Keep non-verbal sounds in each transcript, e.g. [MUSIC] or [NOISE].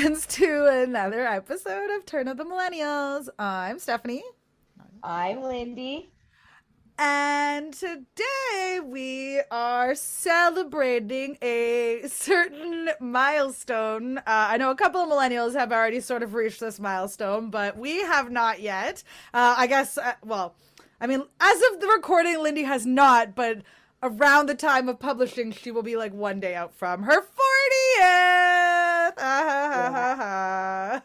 friends, [LAUGHS] to another episode of Turn of the Millennials. I'm Stephanie. I'm Lindy. And today we are celebrating a certain milestone. Uh, I know a couple of millennials have already sort of reached this milestone, but we have not yet. Uh, I guess, uh, well, I mean, as of the recording, Lindy has not, but around the time of publishing, she will be like one day out from her 40th. Ah,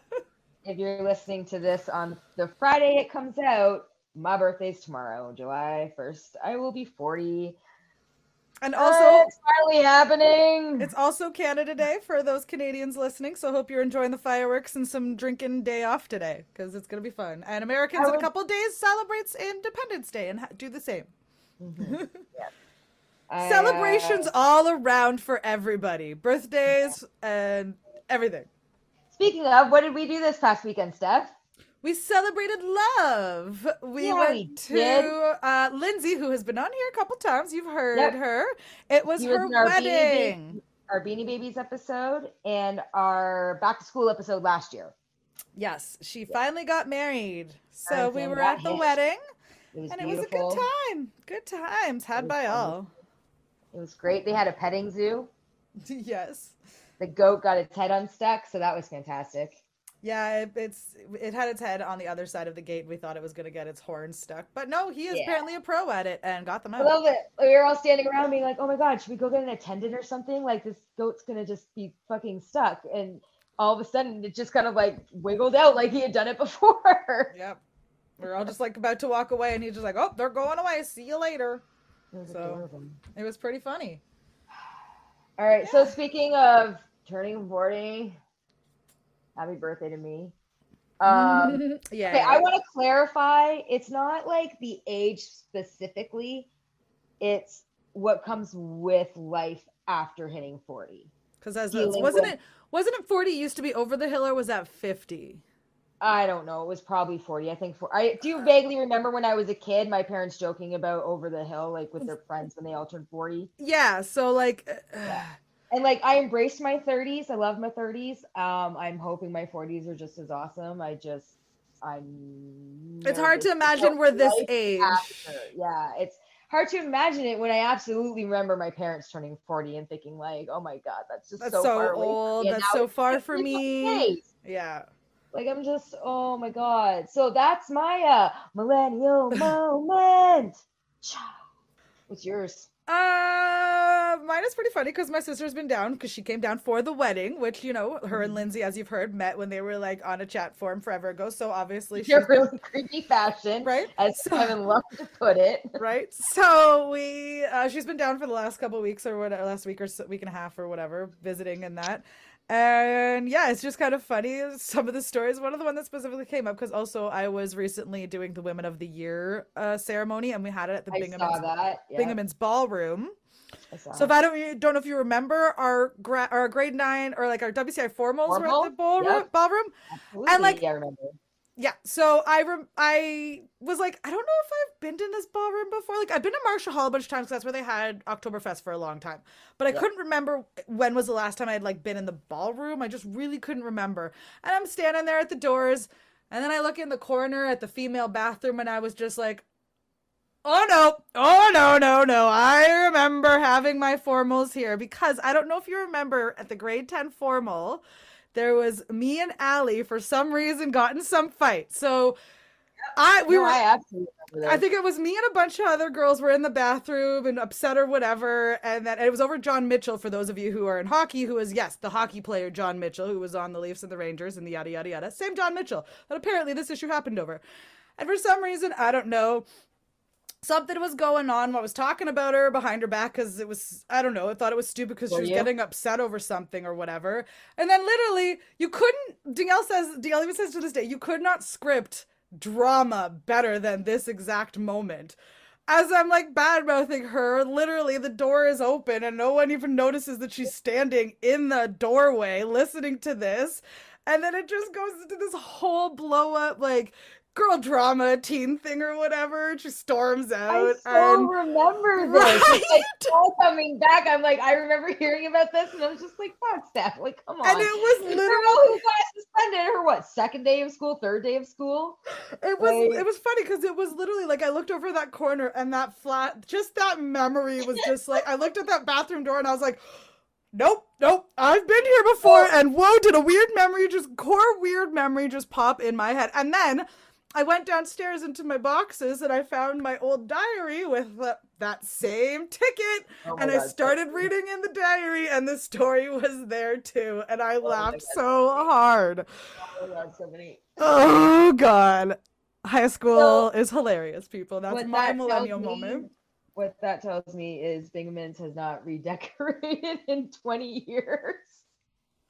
if you're listening to this on the Friday it comes out, my birthday's tomorrow, July 1st. I will be 40. And also, it's finally happening. It's also Canada Day for those Canadians listening. So hope you're enjoying the fireworks and some drinking day off today because it's gonna be fun. And Americans would... in a couple days celebrates Independence Day and ha- do the same. Mm-hmm. [LAUGHS] yeah. Celebrations uh... all around for everybody, birthdays and everything. Speaking of, what did we do this past weekend, Steph? we celebrated love. We yeah, went we to uh, Lindsay, who has been on here a couple times. You've heard yep. her. It was her was wedding. Beanie our Beanie Babies episode and our back to school episode last year. Yes, she finally got married. So we were at the wedding. It and beautiful. it was a good time. Good times had by all. It was great. They had a petting zoo. [LAUGHS] yes. The goat got its head unstuck, so that was fantastic. Yeah, it, it's it had its head on the other side of the gate. We thought it was going to get its horn stuck, but no, he is yeah. apparently a pro at it and got them out. I love it. We were all standing around being like, "Oh my god, should we go get an attendant or something? Like this goat's going to just be fucking stuck." And all of a sudden, it just kind of like wiggled out like he had done it [LAUGHS] before. Yep. We are all just like about to walk away, and he's just like, "Oh, they're going away. See you later." It so adorable. it was pretty funny. All right. Yeah. So speaking of turning forty happy birthday to me. Um, [LAUGHS] yeah. Okay, I want to clarify. It's not like the age specifically. It's what comes with life after hitting forty. Because as wasn't with, it wasn't it forty used to be over the hill or was that fifty? I don't know. It was probably 40. I think for I do you vaguely remember when I was a kid, my parents joking about over the hill, like with their friends when they all turned 40. Yeah. So like yeah [SIGHS] and like I embraced my 30s. I love my 30s. Um, I'm hoping my 40s are just as awesome. I just I'm It's hard to imagine we're this age. After. Yeah, it's hard to imagine it when I absolutely remember my parents turning 40 and thinking like, "Oh my god, that's just that's so, so old. That's so far for me." Yeah. Like I'm just, oh my god. So that's my uh millennial [LAUGHS] moment. What's yours? Uh, mine is pretty funny because my sister's been down because she came down for the wedding, which you know her and mm-hmm. Lindsay, as you've heard, met when they were like on a chat forum forever ago. So obviously, she's really creepy fashion, right? As so, Kevin loved to put it, [LAUGHS] right? So we, uh, she's been down for the last couple weeks or whatever, last week or so, week and a half or whatever, visiting and that. And yeah, it's just kind of funny. Some of the stories. One of the one that specifically came up because also I was recently doing the Women of the Year uh, ceremony, and we had it at the Bingeman's, yeah. Bingeman's Ballroom. So if I don't don't know if you remember our gra- our grade nine or like our WCI formals Formal? were at the ballroom, yep. ballroom, and like yeah, I remember yeah so i rem- i was like i don't know if i've been in this ballroom before. Like i've been to marshall hall a bunch of times because that's where they had oktoberfest for a long time but i yeah. couldn't remember when was the last time i'd like been in the ballroom. I just really couldn't remember. And i'm standing there at the doors and then i look in the corner at the female bathroom and i was just like oh no. Oh no no no. I remember having my formals here. Because i don't know if you remember at the grade 10 formal there was me and Allie for some reason got in some fight. So I we no, were I I think it was me and a bunch of other girls were in the bathroom and upset or whatever, and that and it was over John Mitchell for those of you who are in hockey, who is yes the hockey player John Mitchell, who was on the Leafs and the Rangers and the yada yada yada. Same John Mitchell, but apparently this issue happened over, and for some reason I don't know, something was going on. I was talking about her behind her back because it was, I don't know, I thought it was stupid because she was getting upset over something or whatever. And then literally, you couldn't, Danielle says, Danielle even says to this day, you could not script drama better than this exact moment. As I'm like bad mouthing her, literally the door is open and no one even notices that she's standing in the doorway listening to this. And then it just goes into this whole blow up, like, girl drama teen thing or whatever. She storms out. I still and... remember this. [LAUGHS] Right? It's like all coming back. I'm like, I remember hearing about this, and I was just like, fuck Steph. Like, come on. And it was literally who got suspended her what second day of school, third day of school. It was like... it was funny because it was literally like I looked over that corner and that flat, just that memory was just like I looked at that bathroom door and I was like nope, nope. I've been here before, and whoa, did a weird memory just core weird memory just pop in my head. And then I went downstairs into my boxes and I found my old diary with the, that same ticket. Oh and God, I started reading in the diary, and the story [LAUGHS] was there too. And I oh laughed so hard. Oh God, so many. Oh God. High school so, is hilarious, people. That's my that millennial me, moment. What that tells me is Bingeman's has not redecorated [LAUGHS] in 20 years,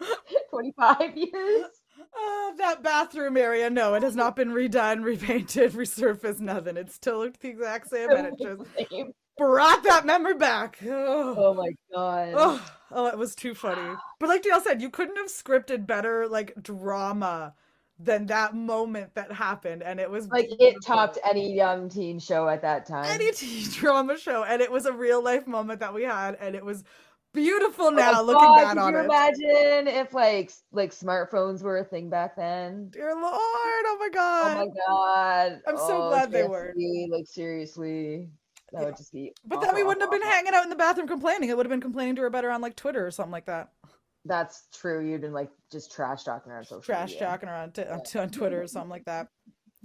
[LAUGHS] 25 years. Uh, that bathroom area, no, it has not been redone, repainted, [LAUGHS] resurfaced, nothing. It still looked the exact same, and it just [LAUGHS] brought that memory back. Oh, oh my god. Oh, oh, it was too funny. [SIGHS] But like DL said, you couldn't have scripted better like drama than that moment that happened, and it was like beautiful. it topped any young teen show at that time. Any teen [LAUGHS] drama show, and it was a real life moment that we had, and it was beautiful now oh looking God, back on you it. Imagine if like like smartphones were a thing back then. Dear Lord, oh my God. Oh my God. I'm so oh, glad they were. Like seriously. That yeah. would just be But awful, then we wouldn't awful. have been hanging out in the bathroom complaining. It would have been complaining to her better on like Twitter or something like that. That's true. You'd been like just trash talking her on social trash media. talking her on, t- yeah. on Twitter or something like that.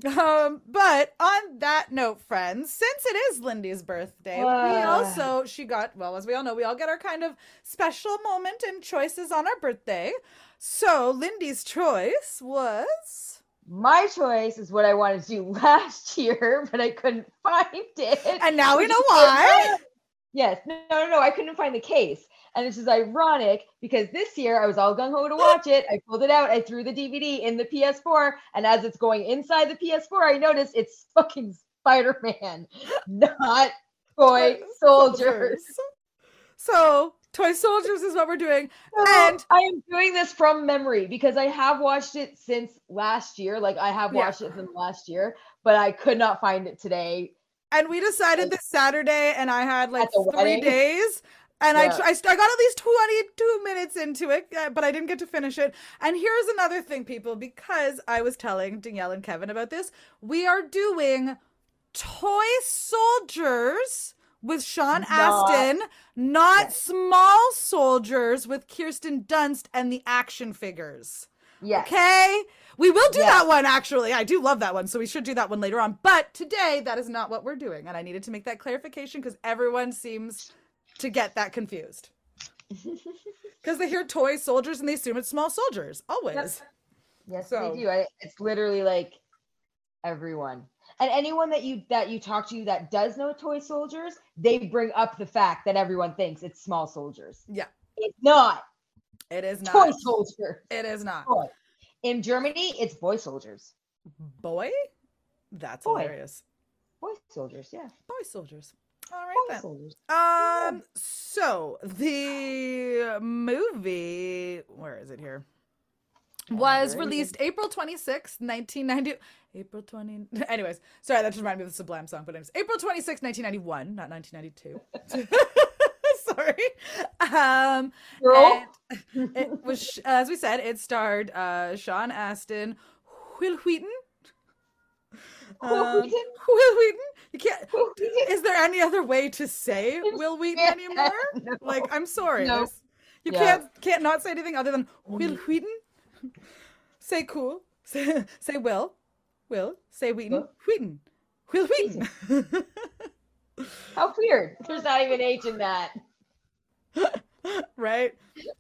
Um, but on that note, friends, since it is Lindy's birthday, we also she got well, as we all know, we all get our kind of special moment and choices on our birthday. So Lindy's choice was my choice is what I wanted to do [LAUGHS] last year, but I couldn't find it. And now we know why. [LAUGHS] Yes, no, no, no, I couldn't find the case. And this is ironic because this year I was all gung ho to watch it. I pulled it out, I threw the DVD in the PS4, and as it's going inside the PS4, I noticed it's fucking Spider Man, [LAUGHS] not Toy Soldiers. So, Toy Soldiers is what we're doing. So, and I am doing this from memory because I have watched it since last year. Like, I have watched yeah. it since last year, but I could not find it today. And we decided this Saturday, and I had like three wedding. days and yeah. I, I, I got at least 22 minutes into it, uh, but I didn't get to finish it. And here's another thing, people, because I was telling Danielle and Kevin about this, we are doing Toy Soldiers with Sean Astin, not, not yes. Small Soldiers with Kirsten Dunst and the action figures. Yes. Okay. We will do yes. that one actually. I do love that one. So we should do that one later on. But today that is not what we're doing. And I needed to make that clarification because everyone seems to get that confused. [LAUGHS] Because they hear toy soldiers and they assume it's small soldiers, always. Yep. Yes, so. they do. I, it's literally like everyone. And anyone that you that you talk to that does know toy soldiers, they bring up the fact that everyone thinks it's small soldiers. Yeah. It's not. It is not. Toy soldiers. It is not. Boy. In Germany, it's boy soldiers. Boy? That's boy. hilarious. Boy soldiers, yeah. Boy soldiers. All right then. Um. So the movie, where is it here? Was released April 26, 1990. April 20. [LAUGHS] Anyways, sorry, that just reminded me of the Sublime song, but it was April 26, 1991, not 1992. [LAUGHS] sorry. Um, Girl. it was, as we said, it starred uh, Sean Astin, Wil Wheaton, um, Wil Wheaton. You can't. [LAUGHS] Is there any other way to say Wil Wheaton anymore? [LAUGHS] No. Like, I'm sorry. No. You yeah. can't can't not say anything other than Wil Wheaton. [LAUGHS] say cool. Say, say Will. Will. Say Wheaton. Wheaton. Wil Wheaton. How weird. There's not even H in that. right.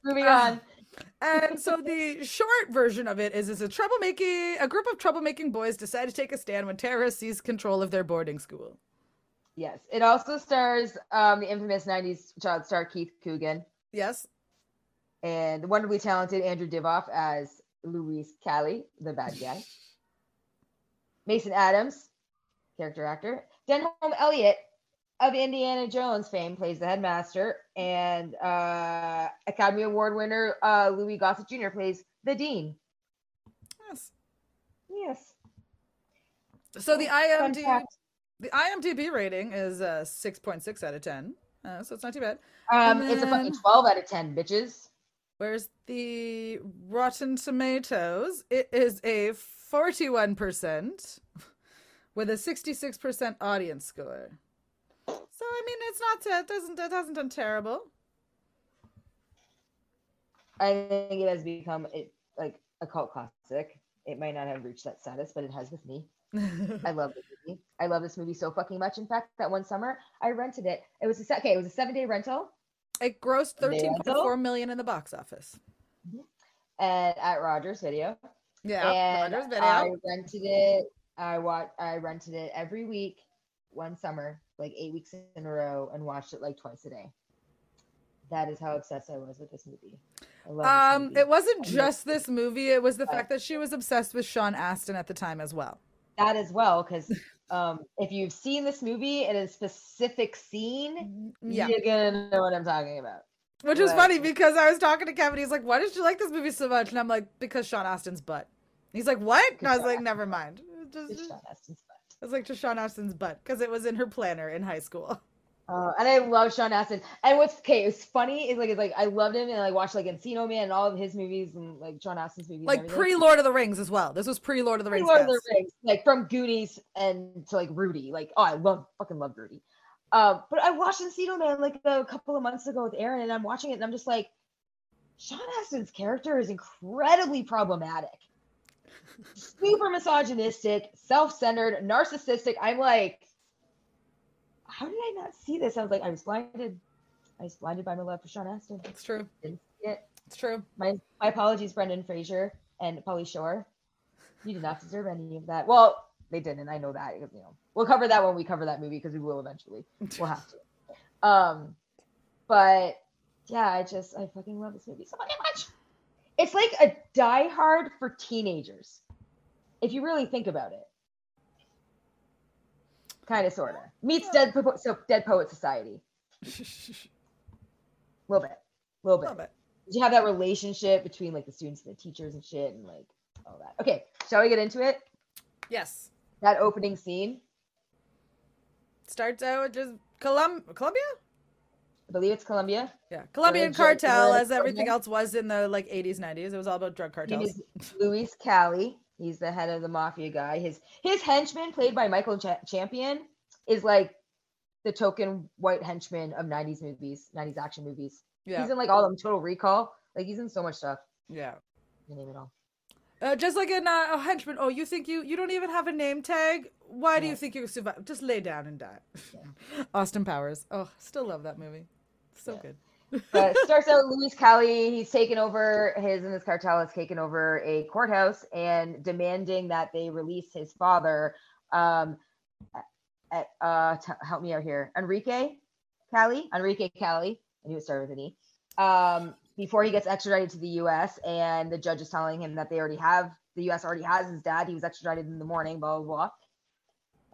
Moving uh, on. And so the short version of it is is a troublemaking a group of troublemaking boys decide to take a stand when terrorists seize control of their boarding school. Yes. It also stars um, the infamous 90s child star Keith Coogan. Yes. And the wonderfully talented Andrew Divoff as Louise Cali, the bad guy. [LAUGHS] Mason Adams, character actor. Denholm Elliott of Indiana Jones fame plays the headmaster, and uh, Academy Award winner uh, Louis Gossett Jr. plays the dean. Yes. Yes. So the IMDb the IMDb rating is point six out of ten. Uh, so it's not too bad. Um, then, it's a fucking twelve out of ten, bitches. Where's the Rotten Tomatoes? It is a forty-one percent with a sixty-six percent audience score. I mean, it's not it doesn't it hasn't done terrible. I think it has become it like a cult classic. It might not have reached that status, but it has with me. [LAUGHS] I love this movie. I love this movie so fucking much. In fact, that one summer I rented it. It was a okay. It was a seven day rental. It grossed thirteen point four million in the box office. Mm-hmm. And at Rogers Video. Yeah, and Rogers Video. I rented it. I watched. I rented it every week, one summer, like eight weeks in a row, and watched it like twice a day. That is how obsessed I was with this movie. um, movie. it wasn't just this movie; it was the fact that she was obsessed with Sean Astin at the time as well. That as well, because um, if you've seen this movie in a specific scene, mm, yeah. you're gonna know what I'm talking about. Which was funny because I was talking to Kevin. He's like, "Why did you like this movie so much?" And I'm like, "Because Sean Astin's butt." He's like, "What?" And I was like, "Never mind." Just, Sean Astin's butt. I was like, "To Sean Astin's butt," because it was in her planner in high school. Uh, and I love Sean Astin. And what's okay, it's funny is like it's like I loved him and I watched like Encino Man and all of his movies and like Sean Astin's movies. Like pre Lord of the Rings as well. This was pre Lord of the Rings. Lord of the Rings, like from Goonies and to like Rudy. Like oh, I love fucking love Rudy. Um, but I watched Encino Man like a couple of months ago with Aaron, and I'm watching it and I'm just like, Sean Astin's character is incredibly problematic. Super misogynistic, self-centered, narcissistic. I'm like how did I not see this? I was like, I was blinded. I was blinded by my love for Sean Astin. It's true. Didn't see it. It's true. My my apologies, Brendan Fraser and Pauly Shore. You did not deserve any of that. Well, they didn't. I know that. You know, we'll cover that when we cover that movie because we will eventually. We'll have to. Um, but yeah, I just I fucking love this movie so fucking much. It's like a Die Hard for teenagers, if you really think about it kind of, sort of meets Dead po- so Dead Poet Society. A [LAUGHS] little bit, a little bit. Little bit. Did you have that relationship between like the students and the teachers and shit and like all that? Okay, shall we get into it? Yes. That opening scene starts out just Colum- Colombia. I believe it's Colombia. Yeah, Colombian cartel, as everything else was in the like 80s, 90s. It was all about drug cartels. [LAUGHS] Luis Cali. He's the head of the mafia guy. His his henchman, played by Michael Ch- Champion, is like the token white henchman of 90s movies, 90s action movies. Yeah. He's in like all them Total Recall. Like he's in so much stuff. Yeah. You name it all. Uh, just like in uh, a henchman. Oh, you think you you don't even have a name tag? Why yeah. do you think you survive? Just lay down and die. Yeah. [LAUGHS] Austin Powers. Oh, still love that movie. So yeah. good but [LAUGHS] starts out Luis Cali. He's taken over his and his cartel has taken over a courthouse and demanding that they release his father. Um, at, uh, t- help me out here, Enrique Cali, Enrique Cali. I knew it started with an E. Um, before he gets extradited to the U.S. and the judge is telling him that they already have the U.S. already has his dad. He was extradited in the morning. Blah blah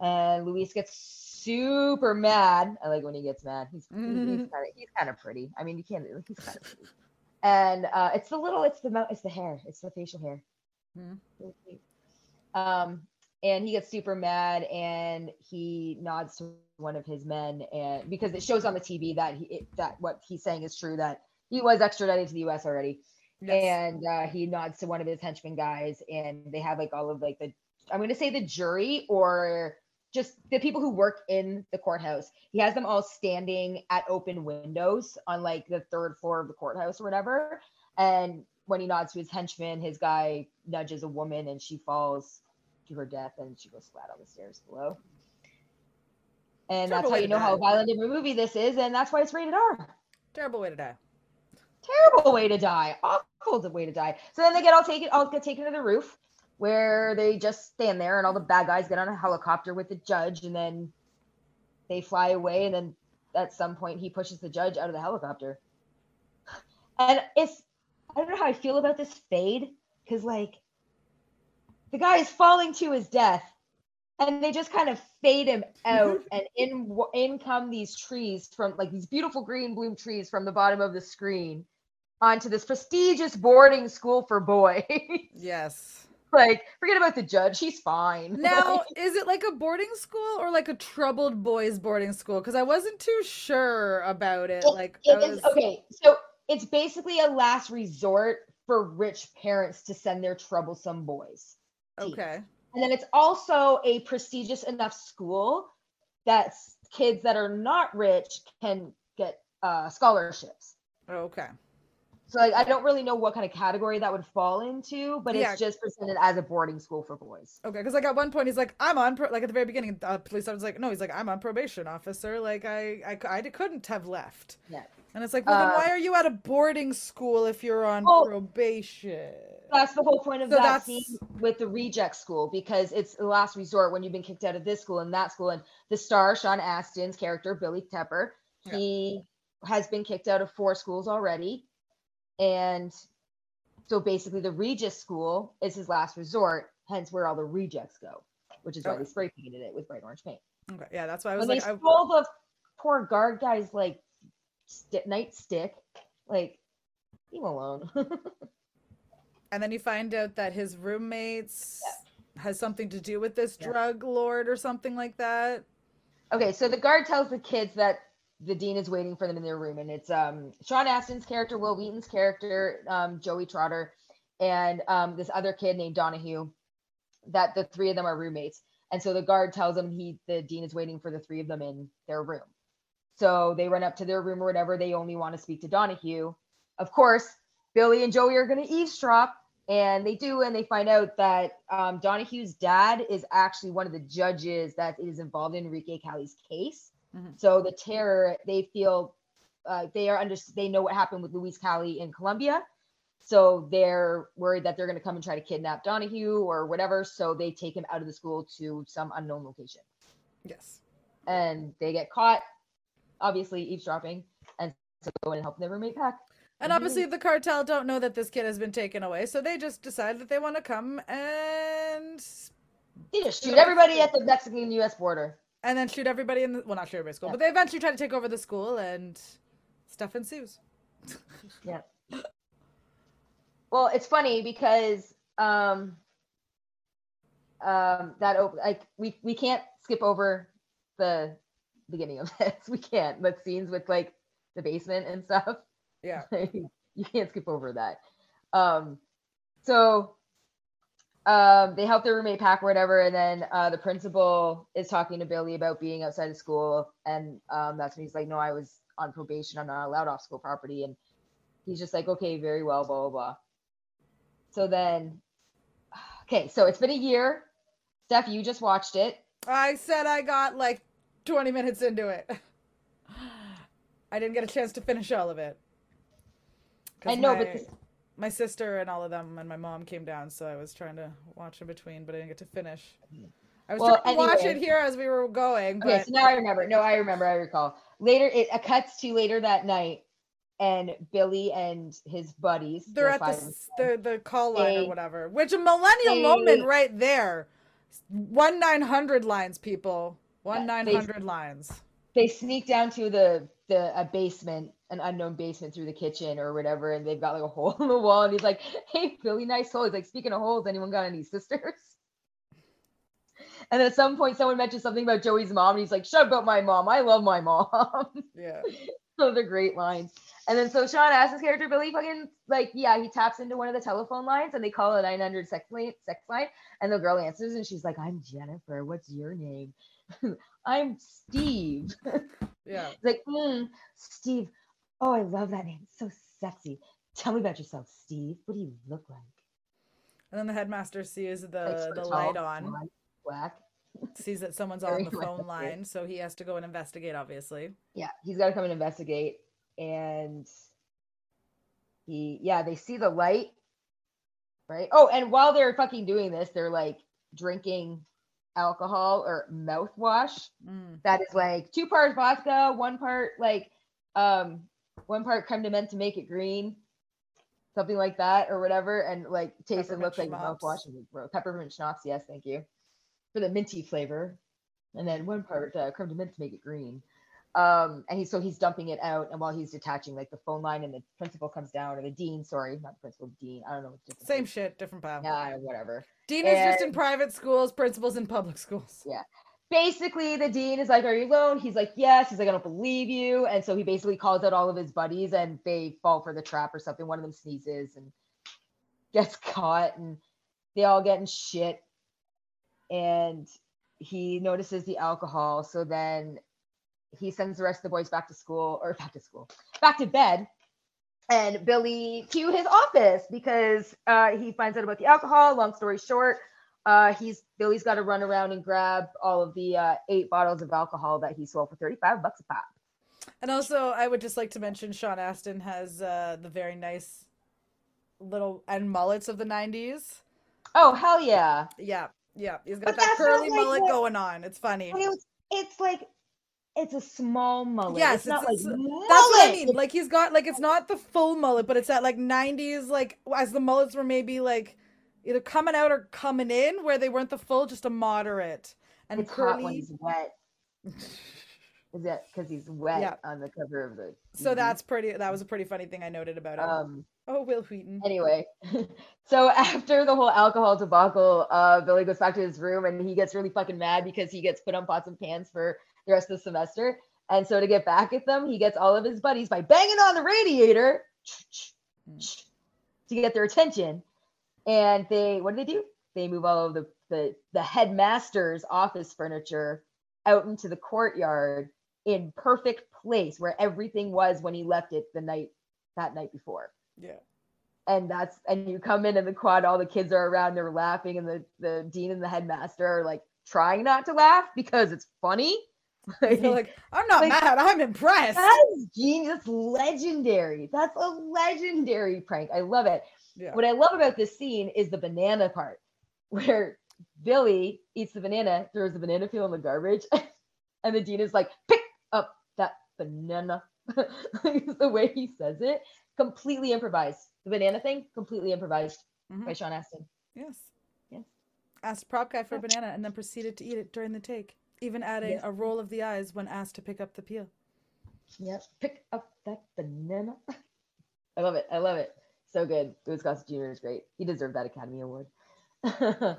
blah. And Luis gets super mad. I like when he gets mad. He's mm-hmm. he's kind of he's kind of pretty. I mean, you can't. He's kind of pretty. And uh, it's the little, it's the it's the hair, it's the facial hair. Mm-hmm. Um, and he gets super mad, and he nods to one of his men, and because it shows on the TV that he it, that what he's saying is true that he was extradited to the U.S. already. Yes. And uh, he nods to one of his henchmen guys, and they have like all of like the I'm going to say the jury or just the people who work in the courthouse. He has them all standing at open windows on like the third floor of the courthouse or whatever. And when he nods to his henchman, his guy nudges a woman and she falls to her death and she goes flat on the stairs below. And Terrible that's how you know die. how violent of a movie this is, and that's why it's rated R. Terrible way to die. Terrible way to die. Awful way to die. So then they get all taken, all get taken to the roof where they just stand there and all the bad guys get on a helicopter with the judge and then they fly away and then at some point he pushes the judge out of the helicopter. And it's I don't know how I feel about this fade cuz like the guy is falling to his death and they just kind of fade him out [LAUGHS] and in in come these trees from like these beautiful green bloom trees from the bottom of the screen onto this prestigious boarding school for boys. [LAUGHS] Yes like, forget about the judge. He's fine. [LAUGHS] Now, is it like a boarding school or like a troubled boys boarding school? Because I wasn't too sure about it. it like, it was... is, okay, so it's basically a last resort for rich parents to send their troublesome boys. Okay. And then it's also a prestigious enough school that kids that are not rich can get uh, scholarships. Okay. So like, I don't really know what kind of category that would fall into, but yeah. it's just presented as a boarding school for boys. Okay, because like at one point he's like, "I'm on," pro-, like at the very beginning, uh, police officer's like, "No," he's like, "I'm on probation, officer. Like I, I, I couldn't have left." Yeah. And it's like, well, then uh, why are you at a boarding school if you're on well, probation? That's the whole point of so that that's... scene with the reject school because it's the last resort when you've been kicked out of this school and that school. And the star, Sean Astin's character, Billy Tepper, yeah. he has been kicked out of four schools already and so basically, the Regis school is his last resort, hence where all the rejects go, which is why okay. they spray painted it with bright orange paint. Okay, yeah, that's why I was when like, they stole the poor guard guy's like st- nightstick, like leave him alone. [LAUGHS] and then you find out that his roommates yeah. has something to do with this yeah. drug lord or something like that. Okay, so the guard tells the kids that the dean is waiting for them in their room, and it's um, Sean Astin's character, Wil Wheaton's character, um, Joey Trotter, and um, this other kid named Donahue. That the three of them are roommates, and so the guard tells them he the dean is waiting for the three of them in their room. So they run up to their room or whatever. They only want to speak to Donahue. Of course, Billy and Joey are going to eavesdrop, and they do, and they find out that um, Donahue's dad is actually one of the judges that is involved in Enrique Cali's case. Mm-hmm. So the terror, they feel uh, they are under, they know what happened with Luis Cali in Colombia. So they're worried that they're going to come and try to kidnap Donahue or whatever. So they take him out of the school to some unknown location. Yes. And they get caught, obviously eavesdropping, and so go and help their roommate pack. And obviously, the cartel don't know that this kid has been taken away, so they just decide that they want to come and they just shoot everybody at the Mexican-U.S. border and then shoot everybody in the well, not shoot everybody school, yeah. but they eventually try to take over the school, and stuff ensues. [LAUGHS] yeah. [LAUGHS] Well, it's funny because um, um, that like we we can't skip over the beginning of [LAUGHS] this. We can't. But scenes with like the basement and stuff. Yeah. you can't skip over that. Um, so um, they help their roommate pack or whatever, and then uh, the principal is talking to Billy about being outside of school, and um, that's when he's like, "No, I was on probation. I'm not allowed off school property." And he's just like, "Okay, very well, blah blah blah." So then, [SIGHS] okay, so it's been a year. Steph, you just watched it. I said I got like 20 minutes into it. [SIGHS] I didn't get a chance to finish all of it. I know, my... but this, my sister and all of them and my mom came down, so I was trying to watch in between, but I didn't get to finish. I was well, trying to anyway. watch it here as we were going. But... Okay, so now I remember. No, I remember. I recall. Later, it cuts to later that night, and Billy and his buddies. They're at the, the the call line they, or whatever, which a millennial they, moment right there. One nine hundred lines, people. One nine hundred lines. They sneak down to the the a basement an unknown basement through the kitchen or whatever, and they've got like a [LAUGHS] hole in the wall, and he's like, "Hey, Billy, nice hole." He's like, "Speaking of holes, anyone got any sisters?" [LAUGHS] And at some point, someone mentioned something about Joey's mom, and he's like, "Shut about my mom. I love my mom." Yeah. [LAUGHS] so they're great lines. And then so Sean Astin's his character Billy fucking like yeah he taps into one of the telephone lines and they call a 900 sex line sex line and the girl answers and she's like I'm Jennifer what's your name I'm Steve yeah like mm, Steve Oh, I love that name. It's so sexy. Tell me about yourself, Steve. What do you look like? And then the headmaster sees the the light on. Black. [LAUGHS] sees that someone's on the phone line, so he has to go and investigate, obviously. Yeah, he's got to come and investigate. And he, yeah, they see the light, right? Oh, and while they're fucking doing this, they're like drinking alcohol or mouthwash mm. that is like two parts vodka, one part like um one part creme de menthe to make it green, something like that or whatever, and like taste and look like mouthwash and peppermint schnapps. Yes, thank you for the minty flavor, and then one part uh, creme de menthe to make it green. Um, and he so he's dumping it out, and while he's detaching like the phone line, and the principal comes down, or the dean, sorry, not the principal, dean. I don't know. Same shit, different path. Yeah, whatever. Dean and, is just in private schools, principal's in public schools. Yeah. Basically, the dean is like, "Are you alone?" He's like, "Yes." He's like, "I don't believe you," and so he basically calls out all of his buddies, and they fall for the trap or something. One of them sneezes and gets [LAUGHS] caught, and they all get in shit. And he notices the alcohol, so then he sends the rest of the boys back to school or back to school, back to bed, and Billy to his office because uh, he finds out about the alcohol. Long story short, uh, he's Billy's got to run around and grab all of the uh, eight bottles of alcohol that he sold for thirty-five bucks a pop. And also, I would just like to mention Sean Astin has uh, the very nice little and mullets of the '90s. Oh hell yeah! Yeah, yeah, he's got but that curly like mullet going on. It's funny. It's, it's like it's a small mullet. Yes, it's, it's not like mullet. that's what I mean. Like he's got like it's not the full mullet, but it's that like '90s like as the mullets were maybe like either coming out or coming in, where they weren't the full, just a moderate and it's curly. Hot when he's wet. [LAUGHS] Is that because he's wet yeah. on the cover of the? So that's pretty. That was a pretty funny thing I noted about him. Um, oh, Wil Wheaton. Anyway, [LAUGHS] so after the whole alcohol debacle, uh, Billy goes back to his room and he gets really fucking mad because he gets put on pots and pans for the rest of the semester. And so to get back at them, he gets all of his buddies by banging on the radiator to get their attention. And they, what do they do? They move all of the, the, the headmaster's office furniture out into the courtyard in perfect place where everything was when he left it the night that night before. Yeah. And that's and you come in and the quad, all the kids are around, they're laughing, and the the dean and the headmaster are like trying not to laugh because it's funny. [LAUGHS] Like, like I'm not like, mad. I'm impressed. That's genius. legendary. That's a legendary prank. I love it. Yeah. What I love about this scene is the banana part, [LAUGHS] where Billy eats the banana, throws the banana peel in the garbage, [LAUGHS] and the dean is like, "Pick up that banana." [LAUGHS] the way he says it, completely improvised. The banana thing, completely improvised mm-hmm. by Sean Astin. Yes. Yes. Asked prop guy for a banana and then proceeded to eat it during the take even adding yes. a roll of the eyes when asked to pick up the peel. Yep, pick up that banana. I love it. I love it. So good. Louis Gossett Jr. is great. He deserved that Academy Award. Um,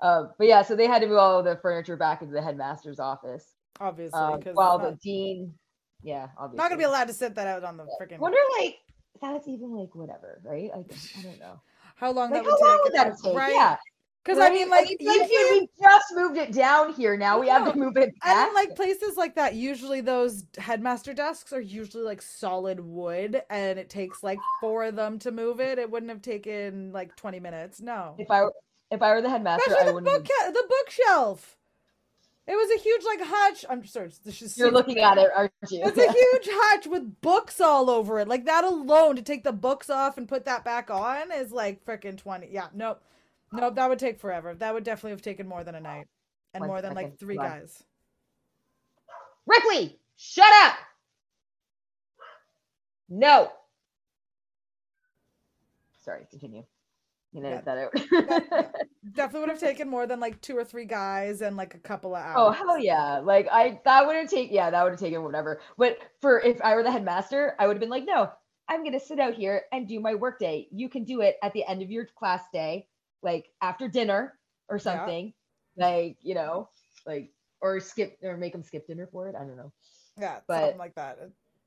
[LAUGHS] but yeah, so they had to move all the furniture back into the headmaster's office. Obviously, um, while not, the dean, yeah, obviously, not gonna be allowed to sit that out on the yeah. freaking. Wonder like that's even like whatever, right? Like I don't know how long like, that would how take. Would that take? Right? Yeah, because right? I mean, like, like we just moved it down here. Now we have to move it back. And like places like that, usually those headmaster desks are usually like solid wood, and it takes like four of them to move it. It wouldn't have taken like twenty minutes. No. If I if I were the headmaster, Especially I wouldn't. Book, have... the bookshelf. It was a huge like hutch. I'm sorry. You're looking at it, aren't you? It's a huge hutch with books all over it. Like that alone to take the books off and put that back on is like freaking twenty. Yeah, nope. Nope, that would take forever. That would definitely have taken more than a night and One more than like three guys. Ripley, shut up. No. Sorry, continue. You know yeah. that out. [LAUGHS] definitely would have taken more than like two or three guys and like a couple of oh, hours. Oh hell yeah! Like I that would have taken yeah that would have taken whatever. But for if I were the headmaster, I would have been like, no, I'm gonna sit out here and do my work day. You can do it at the end of your class day like after dinner or something. Yeah. Like, you know, like or skip or make them skip dinner for it. I don't know. Yeah, but something like that.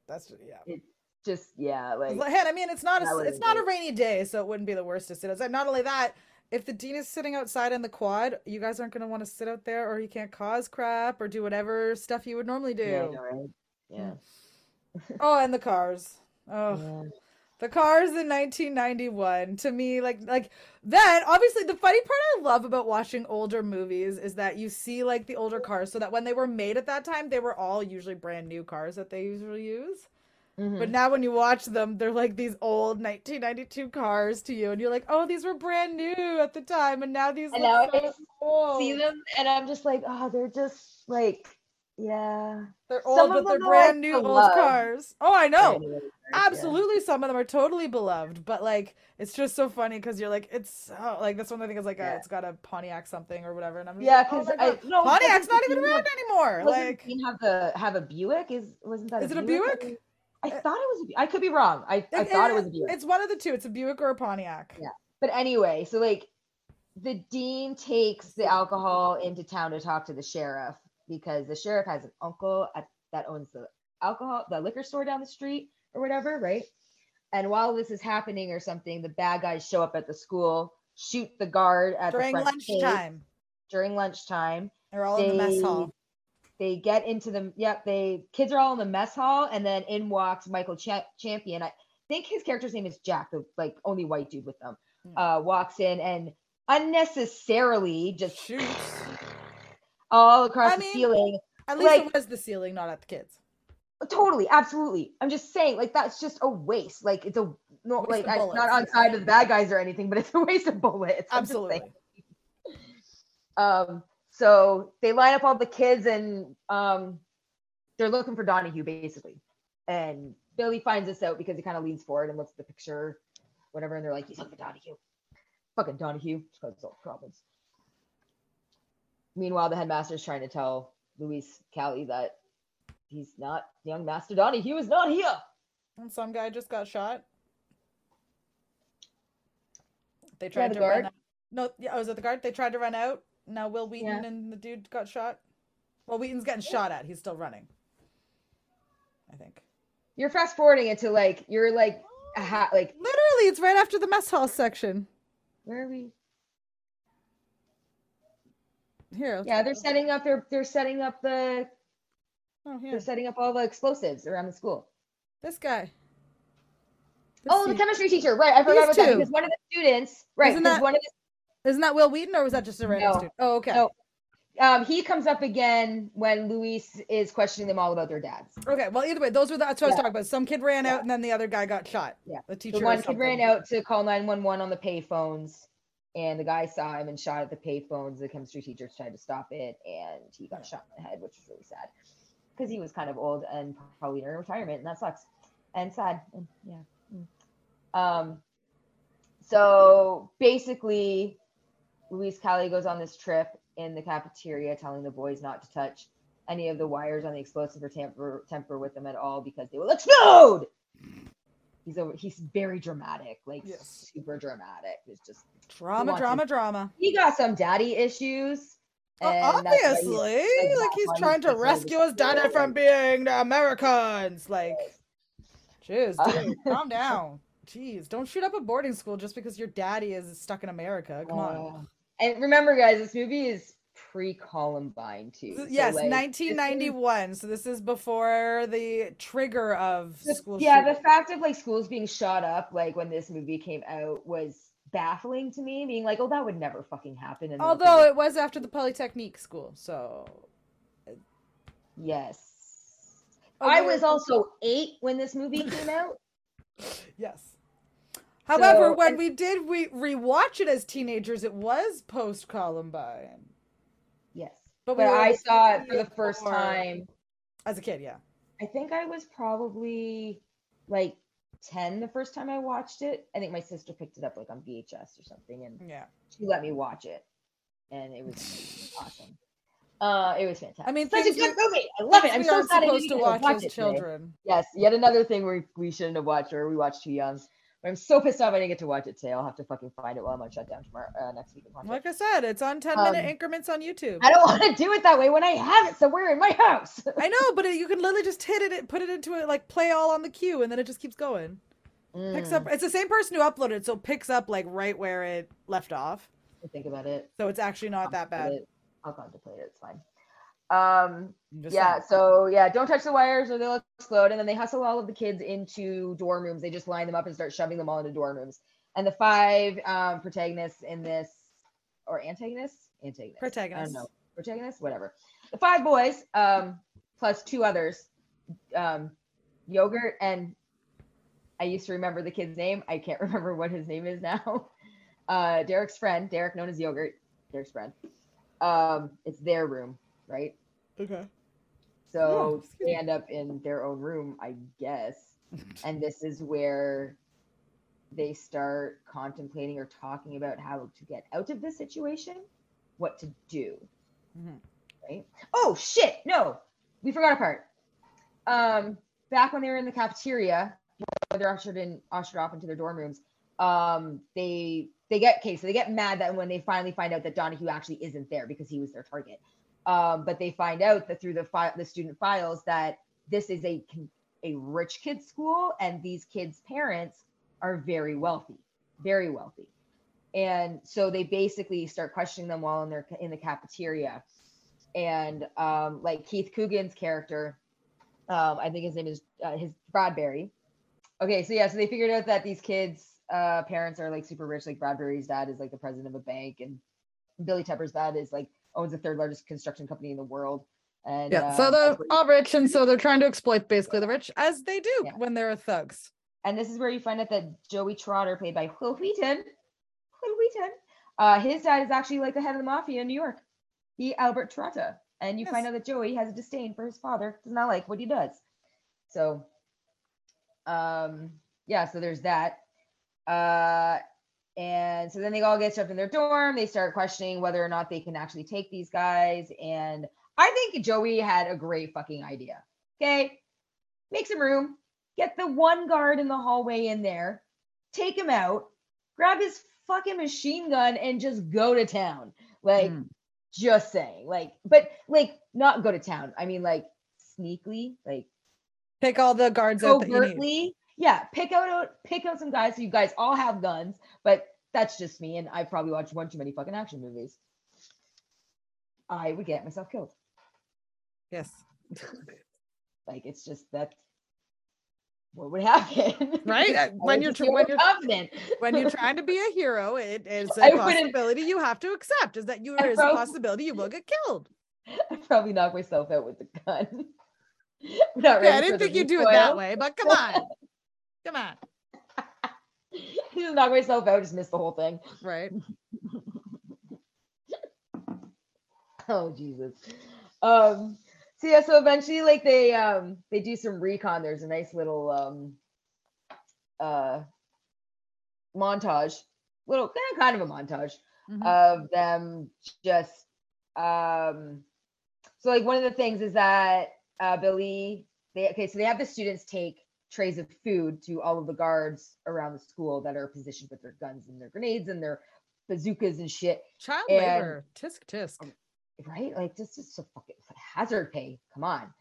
That's just, yeah. It just yeah, like hey, I mean, it's not a it's not a rainy day, so it wouldn't be the worst to sit outside. Not only that, if the dean is sitting outside in the quad, you guys aren't going to want to sit out there, or you can't cause crap or do whatever stuff you would normally do. Yeah, right? yeah. [LAUGHS] oh, and the cars. Oh, yeah. The Cars in 1991 to me like like then obviously the funny part I love about watching older movies is that you see like the older cars so that when they were made at that time they were all usually brand new cars that they usually use. Mm-hmm. But now when you watch them they're like these old 1992 cars to you and you're like, "Oh, these were brand new at the time and now these and now so I see them and I'm just like, "Oh, they're just like yeah. They're old, but they're brand new old cars. Oh, I know. Absolutely, yeah. some of them are totally beloved, but like it's just so funny because you're like it's so, like this one I think is like a, it's got a Pontiac something or whatever, and I'm yeah, because like, oh no, Pontiac's not even around anymore. Like have the have a Buick is wasn't that is a it Buick? a Buick? I uh, thought it was. A, I could be wrong. I, I thought it, it was a Buick. It's one of the two. It's a Buick or a Pontiac. Yeah, but anyway, so like the dean takes the alcohol into town to talk to the sheriff because the sheriff has an uncle at, that owns the alcohol, the liquor store down the street or whatever, right? And while this is happening or something, the bad guys show up at the school, shoot the guard at the during the lunchtime. During lunchtime, they're all they, in the mess hall. They get into the yep. They kids are all in the mess hall, and then in walks Michael Ch- Champion. I think his character's name is Jack, the like only white dude with them. Hmm. Uh, walks in and unnecessarily just shoots all across I the ceiling. At least like, it was the ceiling, not at the kids. Totally, absolutely. I'm just saying, like that's just a waste. Like it's a no, like I, not on side of the bad guys or anything, but it's a [LAUGHS] waste of bullets. Absolutely. Um. So they line up all the kids, and um, they're looking for Donahue basically, and Billy finds this out because he kind of leans forward and looks at the picture, whatever, and they're like, "He's looking for Donahue." Fucking Donahue, causes all problems. Meanwhile, the headmaster is trying to tell Louise Cali that he's not young Master Donnie. He was not here. And some guy just got shot. They tried yeah, the to guard. run out. No, yeah, oh, was it the guard? They tried to run out. Now Wil Wheaton yeah. and the dude got shot. Well, Wheaton's getting shot at. He's still running. I think. You're fast forwarding it to like you're like a hat like literally it's right after the mess hall section. Where are we? Here. Yeah, they're setting up. They're they're setting up the. Oh. They're setting up all the explosives around the school. This guy. This oh, the chemistry teacher. Right, I forgot about two. that because one of the students. Right, because one of the. Isn't that Wil Wheaton or was that just a random no. student? Oh, okay. No. Um, he comes up again when Luis is questioning them all about their dads. Okay, well, either way, those were the, that's what yeah. I was talking about. Some kid ran yeah. out, and then the other guy got shot. Yeah, the teacher. The one kid ran out to call nine one one on the payphones, and the guy saw him and shot at the payphones. The chemistry teacher tried to stop it, and he got shot in the head, which was really sad because he was kind of old and probably in retirement, and that sucks and sad. And, yeah. Mm. Um. So basically, Louise Cali goes on this trip in the cafeteria, telling the boys not to touch any of the wires on the explosive or tamper tamper with them at all because they will explode he's a he's very dramatic, like yes. super dramatic. It's just drama, drama, to, drama. He got some daddy issues. obviously, he's, like he's trying to rescue his daddy from being the Americans. Like, jeez, [LAUGHS] dude, calm down. Jeez, don't shoot up a boarding school just because your daddy is stuck in America. Come uh, on. And remember, guys, this movie is pre Columbine too. So, yes, like, 1991. Is, so this is before the trigger of the, school. Yeah, shooting. the fact of like schools being shot up, like when this movie came out, was baffling to me. Being like, oh, that would never fucking happen. Although it was after the Polytechnique school, so yes. Okay. I was also eight when this movie came out. [LAUGHS] Yes. However, so, when we did we rewatch it as teenagers, it was post Columbine. Yes. But, but I saw it for the first time as a kid, yeah. I think I was probably like 10 the first time I watched it. I think my sister picked it up like on VHS or something and yeah. she let me watch it. And it was awesome. Uh, it was fantastic. I mean, such a good movie. I love it. I'm so glad supposed to watch, watch as children. Today. Yes, yet another thing we we shouldn't have watched or we watched too young. I'm so pissed off I didn't get to watch it today. I'll have to fucking find it while I'm on shutdown tomorrow uh, next week. Like I said, it's on 10 minute um, increments on YouTube. I don't [LAUGHS] want to do it that way when I have it somewhere in my house. [LAUGHS] I know, but it, you can literally just hit it, and put it into it, like play all on the queue, and then it just keeps going. Mm. Picks up. Mm. It's the same person who uploaded it, so it picks up like right where it left off. I think about it. So it's actually not I'll that bad. It. I'll contemplate it. It's fine. Um, yeah, saying. so yeah, don't touch the wires or they'll explode. And then they hustle all of the kids into dorm rooms. They just line them up and start shoving them all into dorm rooms. And the five um, protagonists in this, or antagonists, antagonists, protagonists, I don't know, protagonists, whatever. The five boys, um, plus two others, um, yogurt and I used to remember the kid's name. I can't [LAUGHS] remember what his name is now. [LAUGHS] Uh, Derek's friend, Derek known as Yogurt, Derek's friend. Um, it's their room, right? Okay. So they end up in their own room, I guess. [LAUGHS] and this is where they start contemplating or talking about how to get out of this situation, what to do. Mm-hmm. Right? Oh shit! No, we forgot a part. Um, back when they were in the cafeteria, they're ushered in, ushered off into their dorm rooms. Um, they they get okay, so they get mad that when they finally find out that Donahue actually isn't there because he was their target. Um, but they find out that through the fi- the student files that this is a a rich kid school and these kids' parents are very wealthy, very wealthy. And so they basically start questioning them while in their in the cafeteria. And um, like Keith Coogan's character, um, I think his name is uh, his Bradberry. Okay, so yeah, so they figured out that these kids' uh, parents are like super rich. Like Bradberry's dad is like the president of a bank, and Billy Tepper's dad is like owns the third largest construction company in the world. And yeah, uh, so they're all rich, and so they're trying to exploit basically the rich as they do yeah. when they're thugs. And this is where you find out that Joey Trotta, played by Wil Wheaton, Wil Wheaton, uh, his dad is actually like the head of the mafia in New York. He Albert Trotta, and you yes. find out that Joey has a disdain for his father, does not like what he does. So, um, yeah, so there's that. Uh, and so then they all get stuff in their dorm. They start questioning whether or not they can actually take these guys. And I think Joey had a great fucking idea. Okay. Make some room, get the one guard in the hallway in there, take him out, grab his fucking machine gun, and just go to town. Like, mm. just saying. Like, but like, not go to town. I mean, like, sneakily, like, pick all the guards overtly yeah, pick out pick out some guys so you guys all have guns, but that's just me, and I probably watched one too many fucking action movies. I would get myself killed. Yes. [LAUGHS] like it's just that what would happen? Right? Uh, [LAUGHS] when you're when you're confident. when you're trying to be a hero, it is a [LAUGHS] possibility you have to accept is that you there is a possibility you will get killed. I probably knock myself out with the gun. yeah, I didn't think you'd do it that way, but come on. Come on. [LAUGHS] just knock myself out, just missed the whole thing. Right. [LAUGHS] oh Jesus. Um so yeah, so eventually like they um they do some recon. There's a nice little um uh montage, little kind of kind of a montage mm-hmm. of them just um so like one of the things is that uh Billy they okay, so they have the students take trays of food to all of the guards around the school that are positioned with their guns and their grenades and their bazookas and shit. Child and, labor, tisk tisk. Um, right? Like this is so fucking hazard pay. Come on.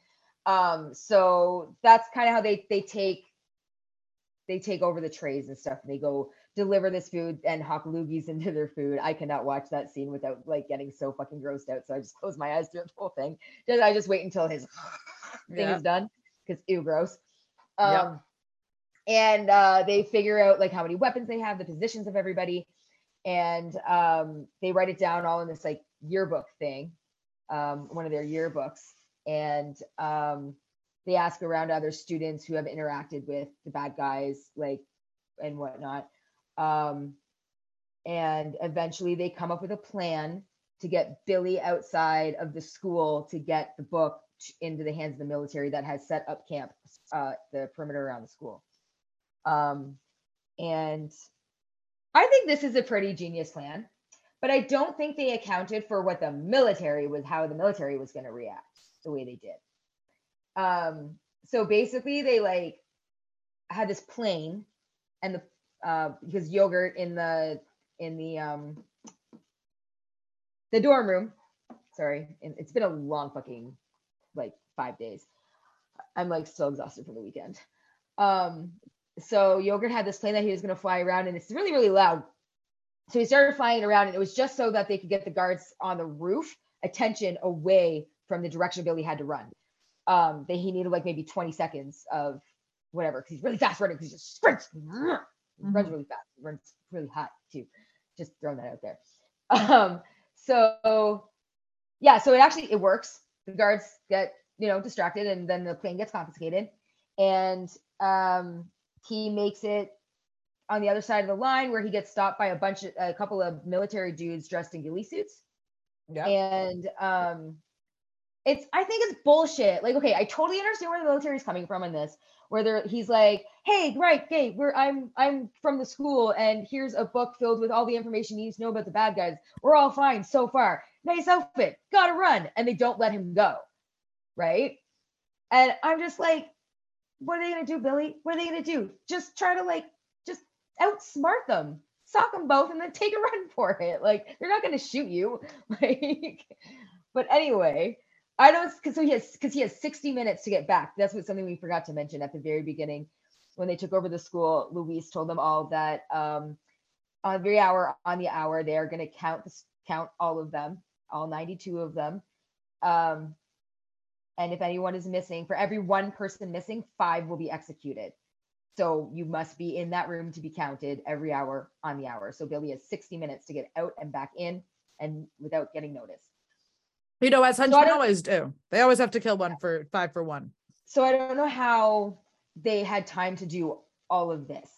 Um, so that's kind of how they they take they take over the trays and stuff. They go deliver this food and hawk loogies [LAUGHS] into their food. I cannot watch that scene without like getting so fucking grossed out. So I just close my eyes through the whole thing. Just I just wait until his [LAUGHS] thing yeah. is done because ew gross. Um, yep. And uh, they figure out like how many weapons they have, the positions of everybody, and um, they write it down all in this like yearbook thing, um, one of their yearbooks, and um, they ask around other students who have interacted with the bad guys, like and whatnot. Um, and eventually they come up with a plan to get Billy outside of the school to get the book into the hands of the military that has set up camp uh, the perimeter around the school. Um, and I think this is a pretty genius plan, but I don't think they accounted for what the military was, how the military was going to react the way they did. Um, so basically, they like had this plane, and the uh, because yogurt in the in the um the dorm room. Sorry, it's been a long fucking like five days. I'm like so exhausted from the weekend. Um, so Yogurt had this plane that he was going to fly around, and it's really, really loud. So he started flying it around, and it was just so that they could get the guards on the roof attention away from the direction Billy had to run. Um, that he needed like maybe 20 seconds of whatever because he's really fast running because he just sprints, mm-hmm. runs really fast, runs really hot too. Just throwing that out there. [LAUGHS] Um, so yeah, so it actually it works. The guards get you know, distracted and then the plane gets confiscated. And um, he makes it on the other side of the line where he gets stopped by a bunch of a couple of military dudes dressed in ghillie suits. Yeah. And um, it's I think it's bullshit. Like, okay, I totally understand where the military is coming from in this, where they're he's like, hey, right, hey, we're I'm I'm from the school, and here's a book filled with all the information you need to know about the bad guys. We're all fine so far. Nice outfit, gotta run. And they don't let him go. Right. And I'm just like, what are they gonna do, Billy? What are they gonna do? Just try to like just outsmart them, sock them both, and then take a [LAUGHS] run for it. Like they're not gonna shoot you. [LAUGHS] Like, but anyway, I don't because so he has because he has 60 minutes to get back. That's what something we forgot to mention at the very beginning when they took over the school. Luis told them all that um, on every hour on the hour they are to count count all of them, all 92 of them. Um, and if anyone is missing, for every one person missing, five will be executed. So you must be in that room to be counted every hour on the hour. So Billy has 60 minutes to get out and back in and without getting noticed. You know, as henchmen so always do. They always have to kill one for five for one. So I don't know how they had time to do all of this.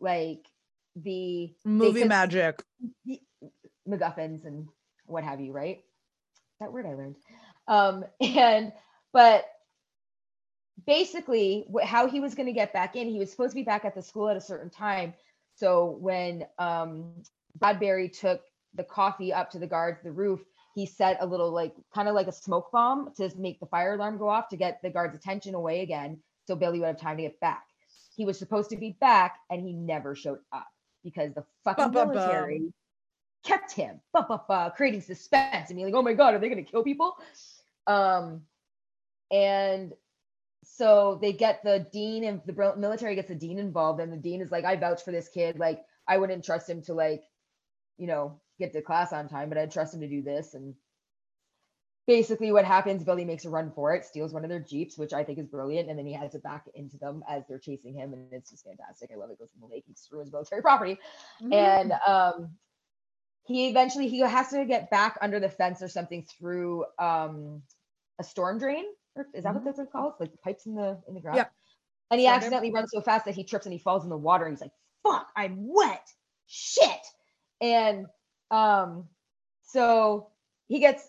Like the movie magic, the MacGuffins and what have you, right? That word I learned. Um, [LAUGHS] and but basically how he was going to get back in, he was supposed to be back at the school at a certain time. So when um Bradberry took the coffee up to the guards, the roof, he set a little like kind of like a smoke bomb to make the fire alarm go off to get the guard's attention away again so Billy would have time to get back. He was supposed to be back and he never showed up because the fucking military kept him creating suspense and being like, oh my God, are they going to kill people? Um, and so they get the dean and the military gets the dean involved and the dean is like, I vouch for this kid. Like, I wouldn't trust him to like, you know, get to class on time, but I trust him to do this. And basically, what happens, Billy makes a run for it, steals one of their Jeeps, which I think is brilliant. And then he has to back into them as they're chasing him. And it's just fantastic. I love it. Goes in the lake, through his military property. Mm-hmm. And um, he eventually he has to get back under the fence or something through um, a storm drain. Or is that mm-hmm. what those are called? Like the pipes in the in the ground. Yeah. And he storm accidentally drain. runs so fast that he trips and he falls in the water. And he's like, "Fuck! I'm wet. Shit!" And um, so he gets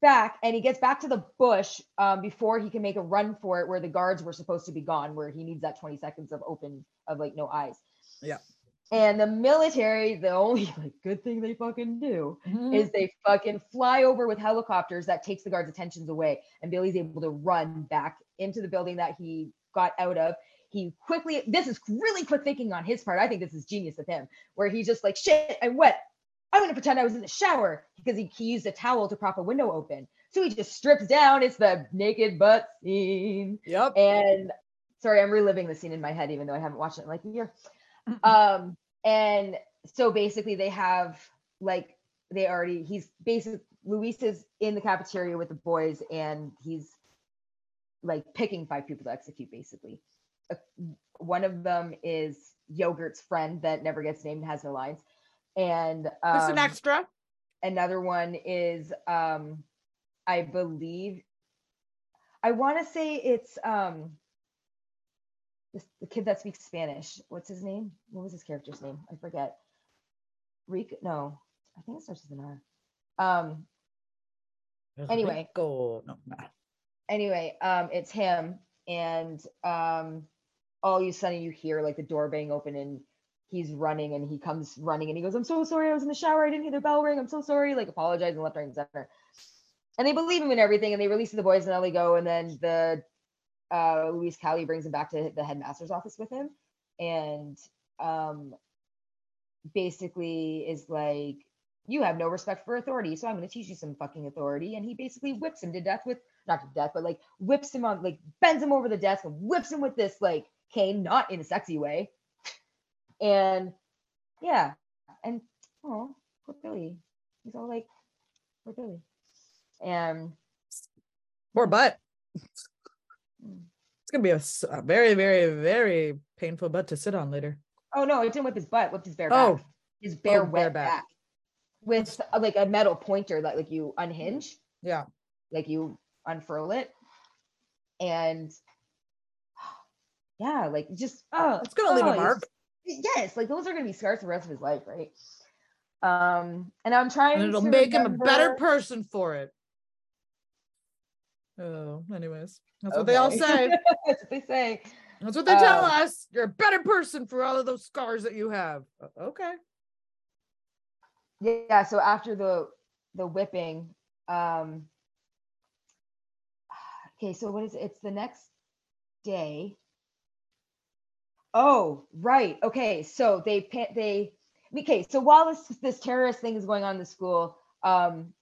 back and he gets back to the bush um, before he can make a run for it where the guards were supposed to be gone, where he needs that 20 seconds of open of like no eyes. Yeah. And the military, the only [LAUGHS] like good thing they fucking do mm-hmm. is they fucking fly over with helicopters that takes the guards' attentions away. And Billy's able to run back into the building that he got out of. He quickly, this is really quick thinking on his part. I think this is genius of him, where he's just like, shit, I'm wet. I'm going to pretend I was in the shower because he, he used a towel to prop a window open. So he just strips down. It's the naked butt scene. Yep. And sorry, I'm reliving the scene in my head, even though I haven't watched it in like a year. Um, and so basically they have like they already he's basically Luis is in the cafeteria with the boys and he's like picking five people to execute basically. Uh, one of them is Yogurt's friend that never gets named, has no lines and um, just an extra. Another one is, um, I believe, I want to say it's um, the, the kid that speaks Spanish. What's his name? What was his character's name? I forget. Rico? No, I think it starts with an R. Um. Anyway. Rico. No, nah. Anyway, um, it's him, and um, all of a sudden you hear like the door bang open and he's running and he comes running and he goes, I'm so sorry, I was in the shower, I didn't hear the bell ring, I'm so sorry, like apologizing left, right, and center. And they believe him and everything, and they release the boys and then they go, and then the uh, Luis Cali brings him back to the headmaster's office with him, and um, basically is like, you have no respect for authority, so I'm going to teach you some fucking authority. And he basically whips him to death with, not to death, but like whips him on, like bends him over the desk and whips him with this like cane, not in a sexy way, and yeah, and oh, poor Billy. He's all like, poor Billy. And poor butt. It's gonna be a, a, very, very, very painful butt to sit on later. Oh no, it didn't whip his butt, whipped his bare back. Oh, his bare oh, wet back. back. with uh, like a metal pointer that like you unhinge. Yeah, like you unfurl it, and [SIGHS] yeah, like just oh, it's gonna oh, leave a mark yes, like those are gonna be scars the rest of his life, right? Um, and I'm trying and it'll make remember... him a better person for it. Oh, anyways, that's okay. what they all say. [LAUGHS] that's what they say. That's what they tell uh, us. You're a better person for all of those scars that you have. Okay. Yeah. So after the the whipping, um, [SIGHS] okay. So what is it? It's the next day. Oh, right. Okay. So they they okay. So while this this terrorist thing is going on in the school, um,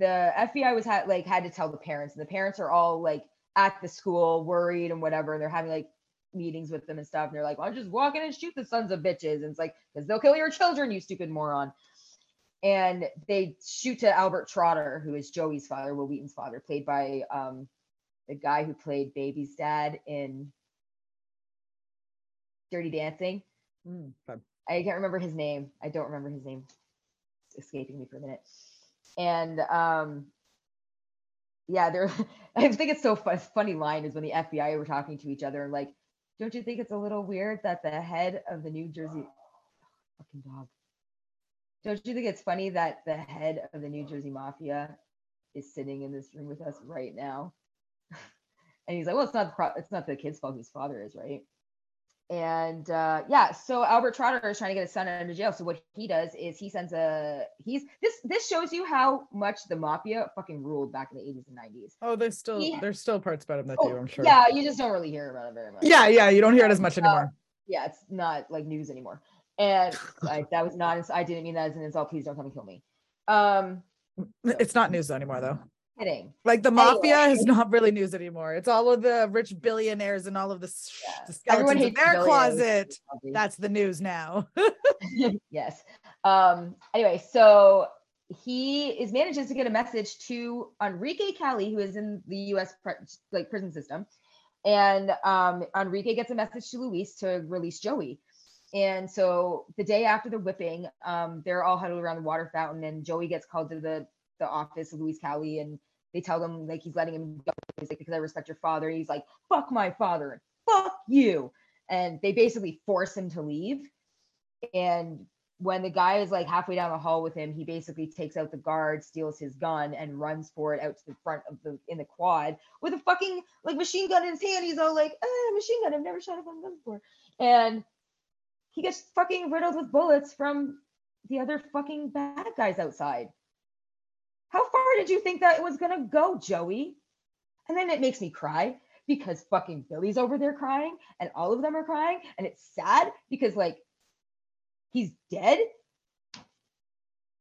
the FBI was had like had to tell the parents, and the parents are all like at the school worried and whatever, and they're having like meetings with them and stuff. And they're like, "Well, I'm just walk in and shoot the sons of bitches," and it's like, "Because they'll kill your children, you stupid moron." And they shoot to Albert Trotta, who is Joey's father, Wil Wheaton's father, played by um, the guy who played Baby's dad in Dirty Dancing. Mm, I can't remember his name. I don't remember his name. It's escaping me for a minute. And um, yeah, there. [LAUGHS] I think it's so fun, funny line is when the FBI were talking to each other, like, don't you think it's a little weird that the head of the New Jersey [SIGHS] fucking dog? Don't you think it's funny that the head of the New Jersey Mafia is sitting in this room with us right now? [LAUGHS] and he's like, well, it's not the it's not the kid's fault His father is, right? And uh, yeah, so Albert Trotta is trying to get his son out of jail. So what he does is he sends a he's this this shows you how much the mafia fucking ruled back in the 80s and 90s. Oh, there's still he, there's still parts about him that oh, do, I'm sure. Yeah, you just don't really hear about it very much. Yeah, yeah, you don't hear it as much anymore. Uh, yeah, it's not like news anymore. And like that was not I didn't mean that as an insult. Please don't come and kill me. Um it's not news anymore though kidding. Like the mafia anyway. is not really news anymore. It's all of the rich billionaires and all of the, yeah. the skeletons in their closet. That's the news now. [LAUGHS] [LAUGHS] yes. Um. Anyway, so he is manages to get a message to Enrique Cali, who is in the U.S. Pre- like prison system, and um, Enrique gets a message to Luis to release Joey. And so the day after the whipping, um, they're all huddled around the water fountain, and Joey gets called to the the office of Luis Cali, and they tell him like he's letting him go. He's like, because I respect your father. He's like, fuck my father fuck you. And they basically force him to leave. And when the guy is like halfway down the hall with him, he basically takes out the guard, steals his gun, and runs for it out to the front of the in the quad with a fucking like machine gun in his hand. He's all like, ah, machine gun. I've never shot a gun before. And he gets fucking riddled with bullets from the other fucking bad guys outside. How far did you think that it was going to go, Joey? And then it makes me cry because fucking Billy's over there crying and all of them are crying. And it's sad because, like, he's dead.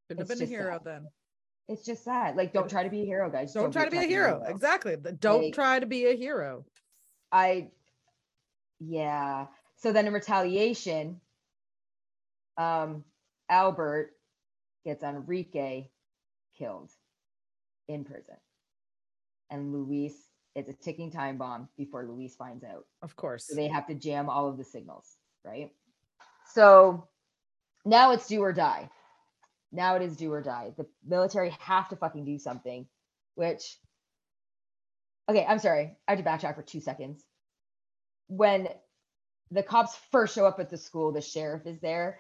Could have been a hero sad. then. It's just sad. Like, don't try to be a hero, guys. Don't, don't try to be a hero. hero. Exactly. Don't like, try to be a hero. I, yeah. So then in retaliation, um, Albert gets Enrique killed in prison. And Luis, it's a ticking time bomb before Luis finds out. Of course. So they have to jam all of the signals, right? So now it's do or die. Now it is do or die. The military have to fucking do something, which, okay, I'm sorry. I have to backtrack for two seconds. When the cops first show up at the school, the sheriff is there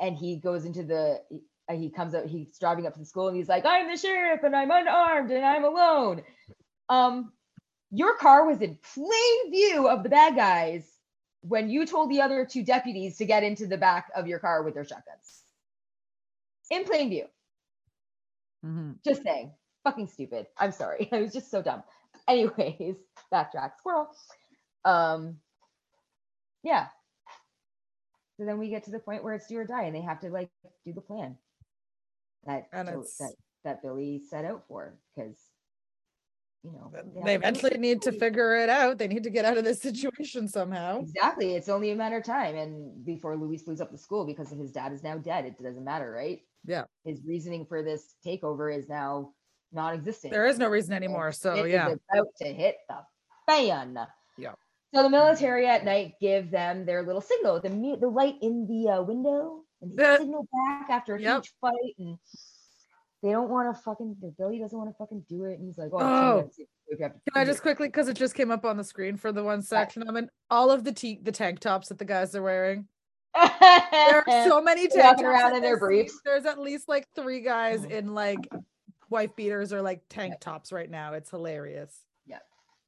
and he goes into the he comes up, he's driving up to the school and he's like, I'm the sheriff and I'm unarmed and I'm alone. Um, your car was in plain view of the bad guys when you told the other two deputies to get into the back of your car with their shotguns. In plain view. Mm-hmm. Just saying. Fucking stupid. I'm sorry. [LAUGHS] I was just so dumb. Anyways, [LAUGHS] backtrack squirrel. Um, yeah. So then we get to the point where it's do or die, and they have to like do the plan that that that Billy set out for because you know they, they eventually need to figure it out. They need to get out of this situation somehow. Exactly. It's only a matter of time, and before Luis loses up the school because his dad is now dead, it doesn't matter, right? Yeah. His reasoning for this takeover is now non-existent. There is no reason anymore. And so yeah, about to hit the fan. Yeah. So the military at night give them their little signal, the the light in the uh, window, and the, signal back after a yep. huge fight, and they don't want to fucking Billy doesn't want to fucking do it. And he's like, oh, oh. can I just quickly because it just came up on the screen for the one section I'm in all of the t- the tank tops that the guys are wearing. there are [LAUGHS] so many tank tops around in their briefs. There's at least like three guys oh. in like wife beaters or like tank yep. tops right now. It's hilarious. Yeah.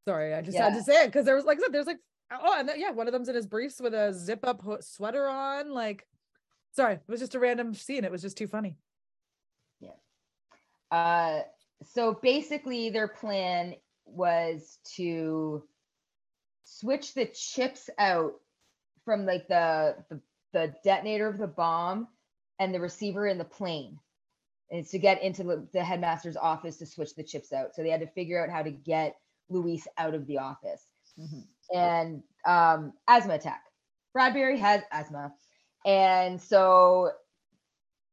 Sorry, I just yeah. had to say it because there was like I said, there's like oh, and then, yeah, one of them's in his briefs with a zip up sweater on. Like, sorry, it was just a random scene. It was just too funny. Yeah. Uh, so basically, their plan was to switch the chips out from like the, the the detonator of the bomb and the receiver in the plane. It's to get into the, the headmaster's office to switch the chips out. So they had to figure out how to get Luis out of the office. Mm-hmm. And um, asthma attack. Bradberry has asthma. And so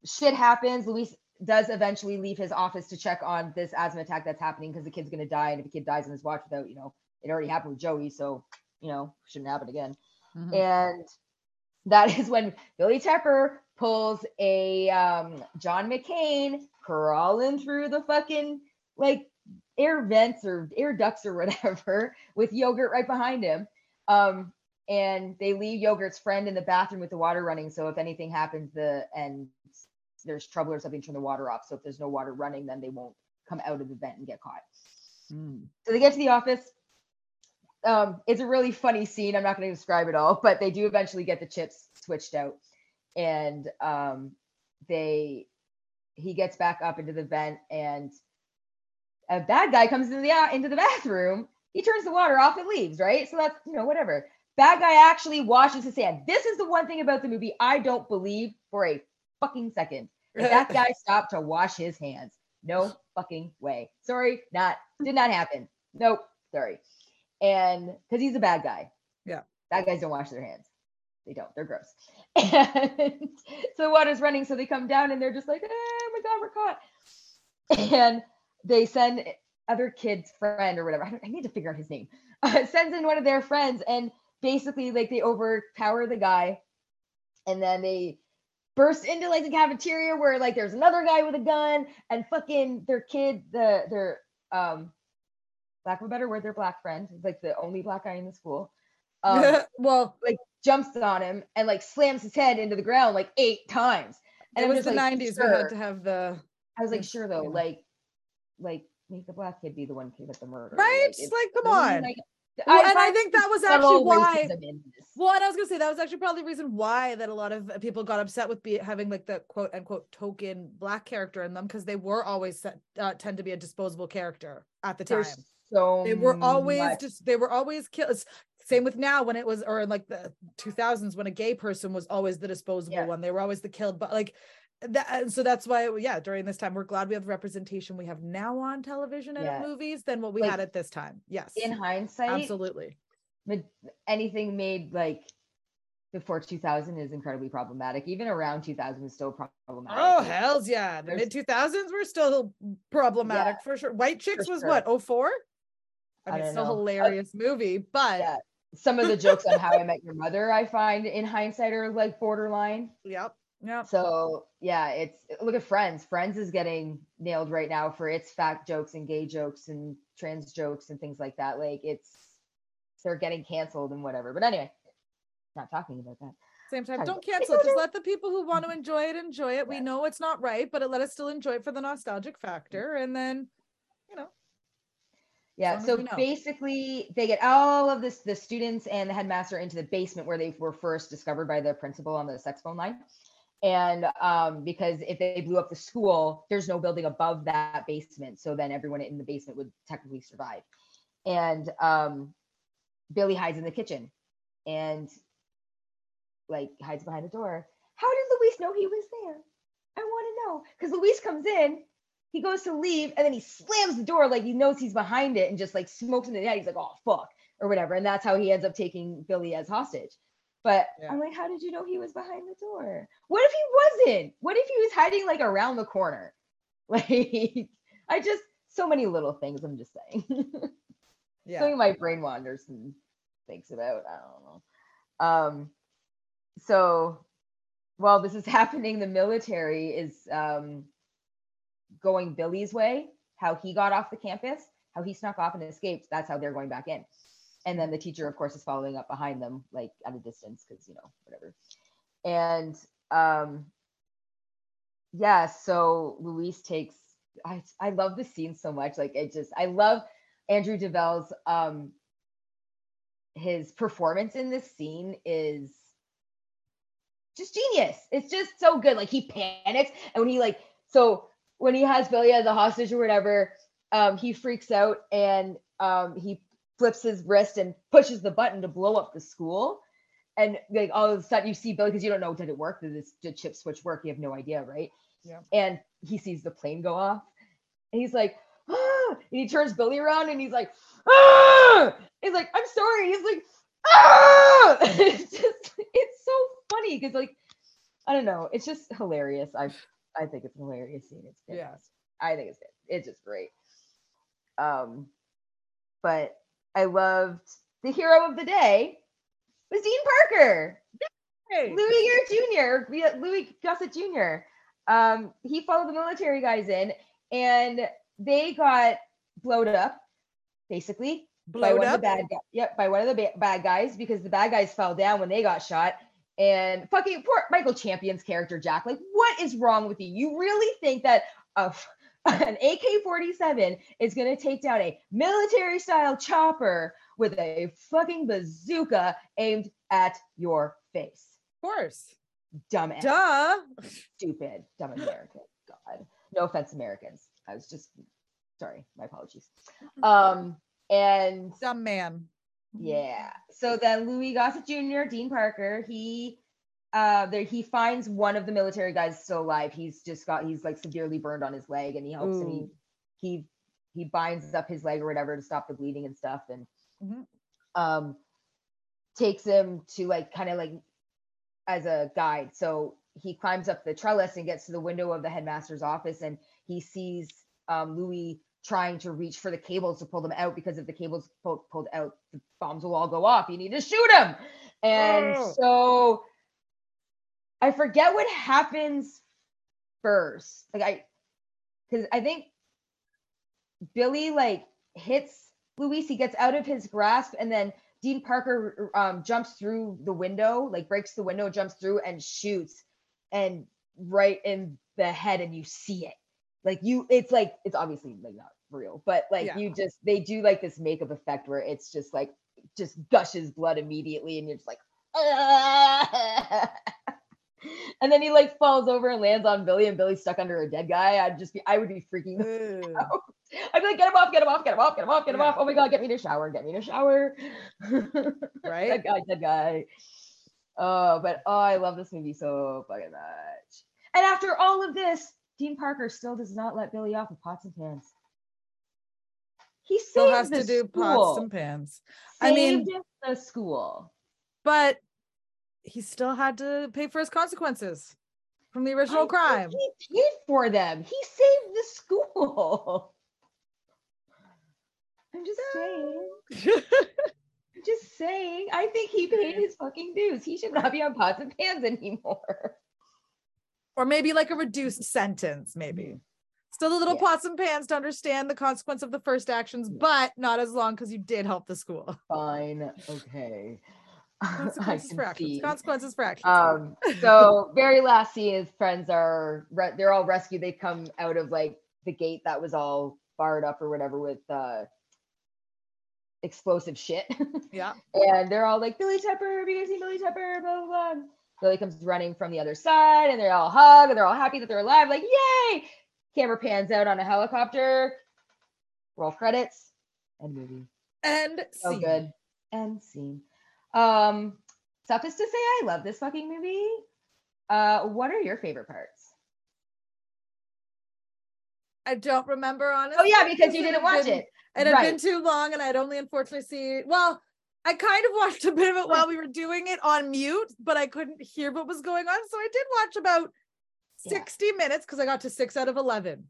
shit happens. Luis does eventually leave his office to check on this asthma attack that's happening because the kid's going to die. And if the kid dies on his watch without, you know, it already happened with Joey. So, you know, shouldn't happen again. Mm-hmm. And that is when Billy Tepper pulls a um, John McClane crawling through the fucking like air vents or air ducts or whatever [LAUGHS] with yogurt right behind him. Um, and they leave yogurt's friend in the bathroom with the water running. So if anything happens, the and there's trouble or something, turn the water off. So if there's no water running, then they won't come out of the vent and get caught. Mm. So they get to the office um, it's a really funny scene. I'm not going to describe it all, but they do eventually get the chips switched out, and um, they he gets back up into the vent, and a bad guy comes into the into the bathroom. He turns the water off and leaves. Right, so that's you know whatever. Bad guy actually washes his hand. This is the one thing about the movie I don't believe for a fucking second. that [LAUGHS] guy stopped to wash his hands. No fucking way. Sorry, not did not happen. Nope. Sorry and because he's a bad guy. Yeah. Bad guys don't wash their hands. They don't. They're gross. [LAUGHS] And so the water's running, so they come down and they're just like, oh my god, we're caught. And they send other kid's friend or whatever. I, I need to figure out his name. Uh, [LAUGHS] sends in one of their friends, and basically, like they overpower the guy, and then they burst into like the cafeteria where like there's another guy with a gun, and fucking their kid, the their um lack of a better word, their black friend, like the only black guy in the school. [LAUGHS] Um, well, like jumps on him and like slams his head into the ground like eight times. And it was the like, 90s. Sure. We had to have the. I was like, sure though, like, like make the black kid be the one to commit the murder. Right? Like, like come on. Like, well, I and I think that was actually why. Well, and I was gonna say that was actually probably the reason why that a lot of people got upset with be, having like the quote unquote token black character in them because they were always set, uh, tend to be a disposable character at the time. There's so they were always much. just they were always killed same with now when it was or in like the 2000s when a gay person was always the disposable yeah. one they were always the killed but like that so that's why yeah during this time we're glad we have representation we have now on television and yeah. movies than what we like, had at this time yes in hindsight absolutely anything made like before 2000 is incredibly problematic. Even around 2000 is still problematic. Oh, hells yeah. The mid 2000s were still problematic yeah, for sure. White Chicks was sure. what, 04? I mean, I still know. hilarious uh, movie, but yeah. some of the jokes on [LAUGHS] How I Met Your Mother, I find in hindsight are like borderline. Yep. Yep. So yeah, it's look at Friends. Friends is getting nailed right now for its fact jokes and gay jokes and trans jokes and things like that. Like it's they're getting canceled and whatever. But anyway, not talking about that. Same time, don't cancel it. Just let the people who want to [LAUGHS] enjoy it enjoy it. We know it's not right, but it let us still enjoy it for the nostalgic mm-hmm. factor. And then, you know, yeah. So basically, they get all of this the students and the headmaster into the basement where they were first discovered by the principal on the sex phone line. And um, because if they blew up the school, there's no building above that basement, so then everyone in the basement would technically survive. And um, Billy hides in the kitchen and like hides behind the door. How did Luis know he was there? I want to know because Luis comes in he goes to leave and then he slams the door like he knows he's behind it and just like smokes in the head. He's like, oh fuck, or whatever. And that's how he ends up taking Billy as hostage. But yeah. I'm like, how did you know he was behind the door? What if he wasn't? What if he was hiding like around the corner? [LAUGHS] Like, I just so many little things. I'm just saying. [LAUGHS] yeah. Something my brain wanders and thinks about. I don't know. Um, so while this is [LAUGHS] happening, the military is um going Billy's way, how he got off the campus, how he snuck off and escaped, that's how they're going back in. And then the teacher, of course, is following up behind them, like at a distance, because you know, whatever. And um yeah, so Luis takes I I love the scene so much. Like it just I love Andrew Divoff's um his performance in this scene is just genius. It's just so good. Like he panics and when he like so when he has Billy as a hostage or whatever, um, he freaks out and um, he flips his wrist and pushes the button to blow up the school. And like all of a sudden you see Billy because you don't know did it work? Did this did chip switch work? You have no idea, right? Yeah. And he sees the plane go off. And he's like, ah! and he turns Billy around and he's like, ah! He's like, I'm sorry. He's like, ah! [LAUGHS] it's just it's so funny because like I don't know, it's just hilarious. I I think it's hilarious scene. It's good. Yeah. I think it's good. It's just great. Um, but I loved the hero of the day was Dean Parker. Hey. Louis Gear Jr. Louis Gossett Jr. Um, he followed the military guys in, and they got blowed up, basically by Blowed of up. the bad guys. Yep, by one of the ba- bad guys because the bad guys fell down when they got shot. And fucking poor Michael Champion's character, Jack. Like, what is wrong with you? You really think that a f- [LAUGHS] an AK 47 is going to take down a military style chopper with a fucking bazooka aimed at your face? Of course. Dumbass. Duh. Stupid. Dumb American. God. No offense, Americans. I was just sorry. My apologies. Um, and Dumb man. yeah. So then Louis Gossett Jr., Dean Parker, he uh there he finds one of the military guys still alive. He's just got he's like severely burned on his leg and he helps him. He he he binds up his leg or whatever to stop the bleeding and stuff and Mhm. um takes him to like kind of like as a guide. So he climbs up the trellis and gets to the window of the headmaster's office and he sees um Louis trying to reach for the cables to pull them out because if the cables pull, pulled out, the bombs will all go off. You need to shoot him. And Oh. so I forget what happens first. Like I because I think Billy like hits Luis, he gets out of his grasp, and then Dean Parker um, jumps through the window, like breaks the window, jumps through and shoots, and right in the head, and you see it. Like you, it's like it's obviously like not real, but like Yeah. you just they do like this makeup effect where it's just like just gushes blood immediately, and you're just like, [LAUGHS] "Ah." And then he like falls over and lands on Billy, and Billy's stuck under a dead guy. I'd just be, I would be freaking Ew. [LAUGHS] I'd be like, get him off, get him off, get him off, get him off, get him Yeah. off. Oh my god, get me in a shower, get me in a shower. [LAUGHS] Right? that guy, that guy. Oh, but oh, I love this movie so fucking much. And after all of this, Dean Parker still does not let Billy off with pots and pans. He Still has to do school. pots and pans. I mean- the school. But he still had to pay for his consequences from the original I crime. He paid for them. He saved the school. [LAUGHS] I'm just saying. [LAUGHS] I'm just saying. I think he paid his fucking dues. He should not be on pots and pans anymore. or maybe like a reduced sentence, maybe. Still a little Yeah. pots and pans to understand the consequence of the first actions, but not as long because you did help the school. Fine. Okay. [LAUGHS] Consequences for actions. see. Consequences for actions. Um, [LAUGHS] so very last scene, his friends are re- they're all rescued. They come out of like the gate that was all barred up or whatever with uh explosive shit. yeah. [LAUGHS] and they're all like, Billy Tepper, have you guys seen Billy Tepper? Blah, blah, blah. Billy comes running from the other side and they're all hug and they're all happy that they're alive, like, yay! Camera pans out on a helicopter, roll credits, and movie. And So scene. good. And scene. Um, suffice to say, I love this fucking movie. Uh, what are your favorite parts? I don't remember honestly. Oh yeah, because you didn't watch been- it. It had been too long and I'd only unfortunately see well, I kind of [LAUGHS] watched a bit of it while we were doing it on mute, but I couldn't hear what was going on. So I did watch about Yeah. 60 minutes because I got to six out of 11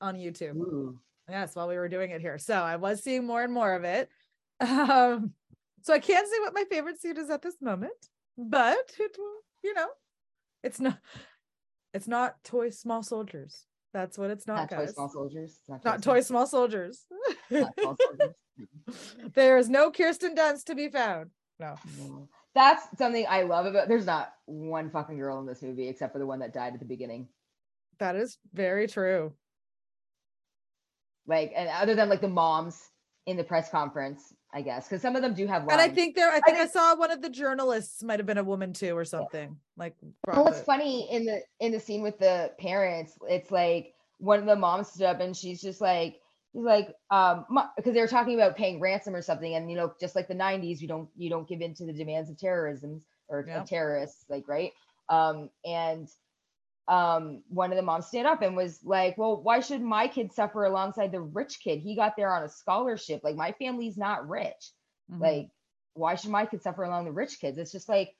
on YouTube. Ooh. Yes, while we were doing it here. So I was seeing more and more of it. [LAUGHS] Um, so I can't say what my favorite scene is at this moment, but it will, you know, it's not it's not toy small soldiers. That's what it's not, Not Toy. Small Soldiers. It's not toy small soldiers. Not Small Soldiers. there is no Kirsten Dunst to be found. No. No. That's something I love about. There's not one fucking girl in this movie except for the one that died at the beginning. That is very true. Like, and other than like the moms in the press conference, I guess, because some of them do have lines. And I think there, I think I, I saw one of the journalists might have been a woman too, or something. Yeah. Like, well, what's funny in the in the scene with the parents, it's like one of the moms stood up and she's just like, he's like, um, because they were talking about paying ransom or something, and you know, just like the '90s, you don't you don't give in to the demands of terrorism or yeah. terrorists, like right. Um, and um, one of the moms stood up and was like, Well, why should my kid suffer alongside the rich kid? He got there on a scholarship. Like, my family's not rich. Mm-hmm. Like, why should my kid suffer along the rich kids? It's just like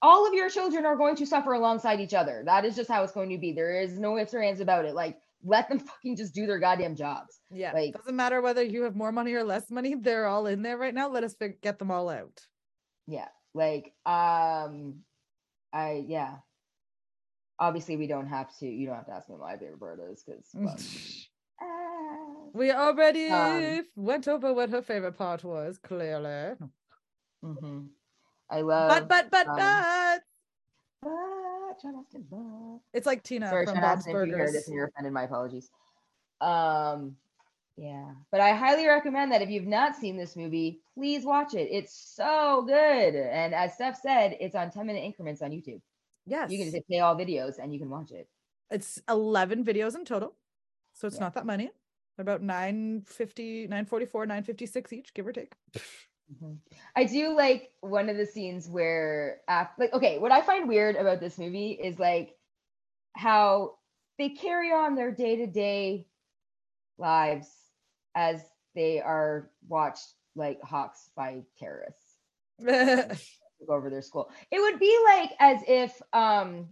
all of your children are going to suffer alongside each other. That is just how it's going to be. There is no ifs or ands about it. Like, let them [LAUGHS] fucking just do their goddamn jobs. Yeah. Like, doesn't matter whether you have more money or less money. [LAUGHS] They're all in there right now. Let us get them all out. Yeah. Like, um, I, yeah obviously we don't have to you don't have to ask me my favorite part is because [LAUGHS] we already um, went over what her favorite part was clearly mm-hmm. i love but but but um, but it's like Tina Sorry, from Bob's Burgers. If you heard this and you're offended, my apologies. Um, yeah, but I highly recommend that if you've not seen this movie, please watch it. It's so good, and as Steph said, it's on 10 minute increments on YouTube. Yes. You can just play all videos and you can watch it. It's 11 videos in total. So it's yeah. not that many. about 950, 944, 956 each, give or take. Mm-hmm. I do like one of the scenes where, uh, like, okay, what I find weird about this movie is like how they carry on their day to day lives as they are watched like hawks by terrorists. [LAUGHS] took over their school. It would be like as if um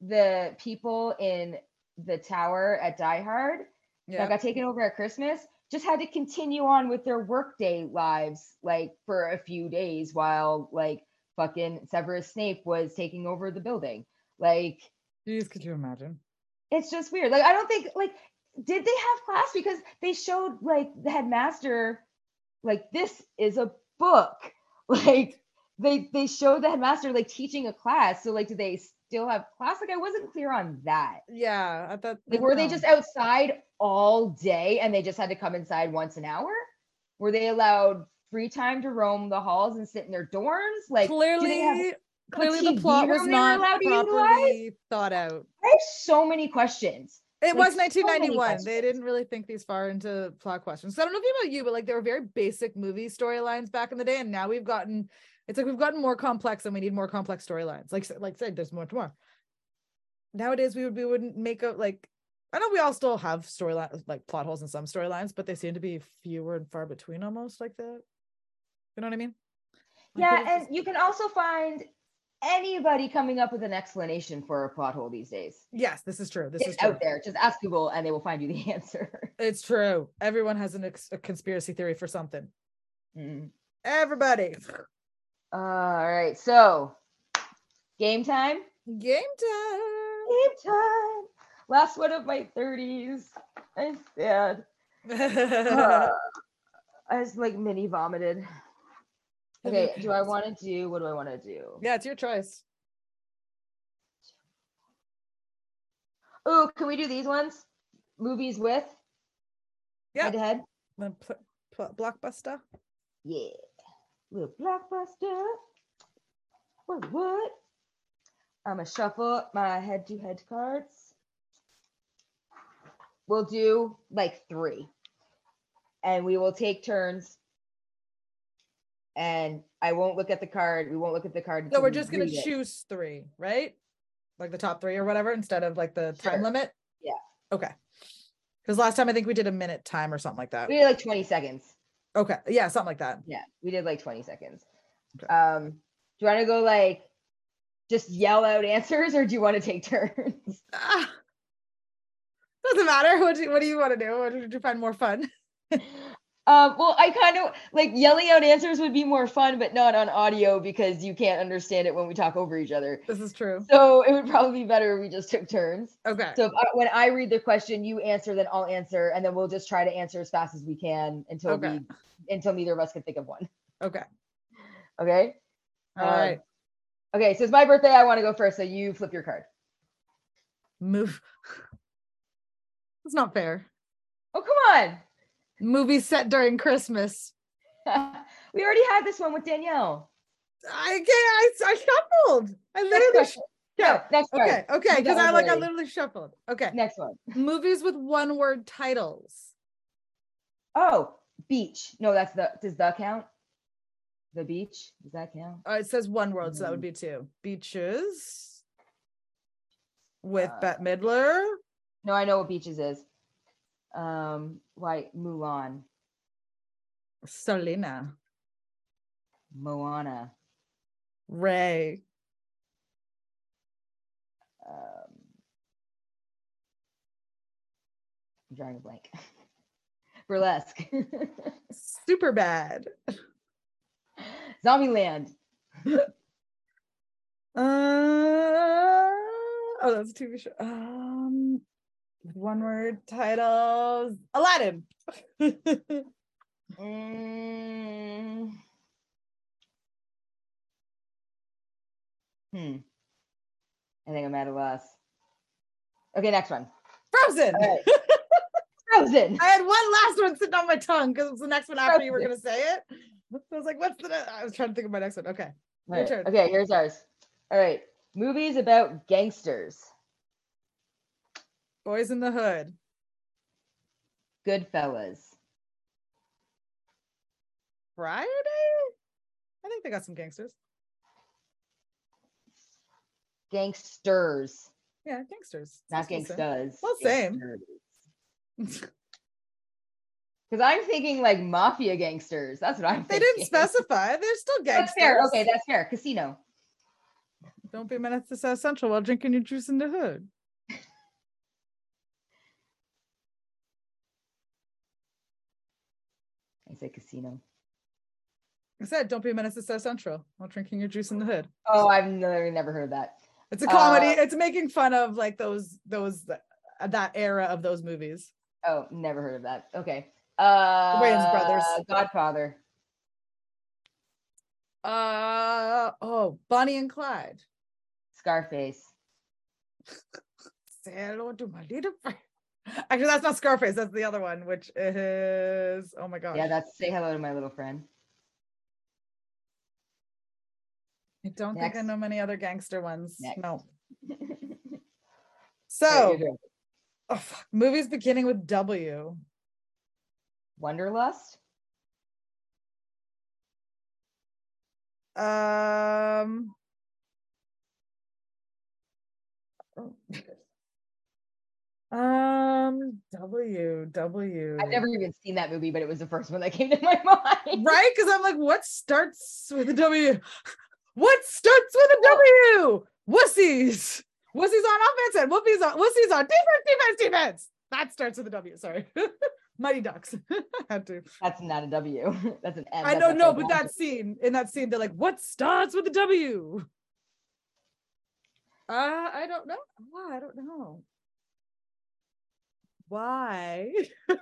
the people in the tower at Die Hard yeah. that got taken over at Christmas just had to continue on with their workday lives like for a few days while like fucking Severus Snape was taking over the building. Like, Jeez, could you imagine? It's just weird. Like, I don't think like did they have class because they showed like the headmaster like this is a book [LAUGHS] like they they showed the headmaster like teaching a class. So like, do they still have class? Like, I wasn't clear on that. Yeah, I thought. Like, were they just outside all day and they just had to come inside once an hour? Were they allowed free time to roam the halls and sit in their dorms? Like, clearly. Clearly, the plot was not properly thought out. I have so many questions. It like, was 1991. So they didn't really think these far into plot questions. So I don't know if you about you, but like there were very basic movie storylines back in the day, and now we've gotten it's like we've gotten more complex and we need more complex storylines. Like like said, there's more to more. Nowadays we would we wouldn't make a like I know we all still have storyline like plot holes in some storylines, but they seem to be fewer and far between almost like that. You know what I mean? Like, yeah, and just... you can also find anybody coming up with an explanation for a plot hole these days. Yes, this is true. This it's is true. out there. Just ask Google and they will find you the [LAUGHS] answer. It's true. Everyone has an ex- a conspiracy theory for something. Mm. Everybody. All right. So, game time. Game time. Game time. Last one of my 30s. I'm sad. uh, I just like mini vomited. Okay, do I want to do what do I want to do? Yeah, it's your choice. Oh, can we do these ones? Movies with? Yeah. Head to head. Blockbuster. Yeah. Little blockbuster. What? What? I'm gonna shuffle my head to head cards. We'll do like three, and we will take turns and I won't look at the card. We won't look at the card. So we're just gonna choose three, right? Like the top three or whatever, instead of like the sure. time limit. Yeah. Okay. Because last time I think we did a minute time or something like that. We did like 20 seconds. Okay. Yeah, something like that. Yeah, we did like 20 seconds. Okay. Um, do you want to go like just yell out answers or do you want to take [LAUGHS] turns? Ah, doesn't matter. What do you, what do you want to do? What did you find more fun? [LAUGHS] Um, well, I kind of like yelling out answers would be more fun, but not on audio because you can't understand it when we talk over each other. This is true. So it would probably be better if we just took turns. Okay. So I, when I read the question, you answer, then I'll answer, and then we'll just try to answer as fast as we can until okay. we until neither of us can think of one. Okay. Okay. All um, right. Okay, so it's my birthday. I want to go first, so you flip your card. Move. [SIGHS] It's not fair. one. Movie set during Christmas. [LAUGHS] we already had this one with Danielle. I can't. I, I shuffled. I literally. Sh- no, next one. Okay, okay, because I like I literally shuffled. Okay, next one. Movies with one word titles. Oh, beach. No, that's the. Does that count? The beach. Does that count? Uh, it says one word, so that would be two. Beaches with uh, Bette Midler. No, I know what beaches is. Um, like Mulan. Selena. Moana. Ray. Um, I'm drawing a blank. [LAUGHS] Burlesque. [LAUGHS] Super bad. Zombieland. uh, oh, that's a TV show. Um, one word titles. Aladdin. mm. [LAUGHS] Hmm. I think I'm at a loss. Okay, next one. Frozen. Right. [LAUGHS] Frozen. I had one last one sitting on my tongue because it was the next one after Frozen. you were going to say it. I was like, what's the. I was trying to think of my next one. Okay. Right. Okay, here's ours. All right. Movies about gangsters. Boys in the Hood. Goodfellas. Friday? I think they got some gangsters. Gangsters. Yeah, gangsters. Not gangsters. Well, same. Because [LAUGHS] I'm thinking like mafia gangsters. That's what I'm thinking. They didn't specify. They're still gangsters. That's fair. Okay, that's fair. Casino. Don't be menace to South Central while drinking your juice in the hood. I casino. I said, don't be a menace to South Central while drinking your juice in the hood. Oh, I've never, never heard of that. It's a comedy. Uh, it's making fun of like those those that era of those movies. Oh, never heard of that. Okay. Uh Wayans brothers. Godfather. Uh oh, Bonnie and Clyde. Scarface. [LAUGHS] Say hello to my little friend. Actually, that's not Scarface. That's the other one, which is oh my god. Yeah, that's say hello to my little friend. I don't Next. think I know many other gangster ones. Next. No. [LAUGHS] so, oh, fuck. movies beginning with W. Wanderlust. Um. Um, W, W. I've never even seen that movie, but it was the first one that came to my [LAUGHS] mind. Right? Because I'm like, what starts with a W? What starts with a W? Wussies. Wussies on offense and Whoopies on Wussies on defense, defense, defense. That starts with a W. Sorry. [LAUGHS] Mighty Ducks. [LAUGHS] Had to. That's not a W. That's an M. I don't know, but that scene, in that scene, they're like, what starts with a W? Uh, I don't know. I don't know. Why? [LAUGHS] I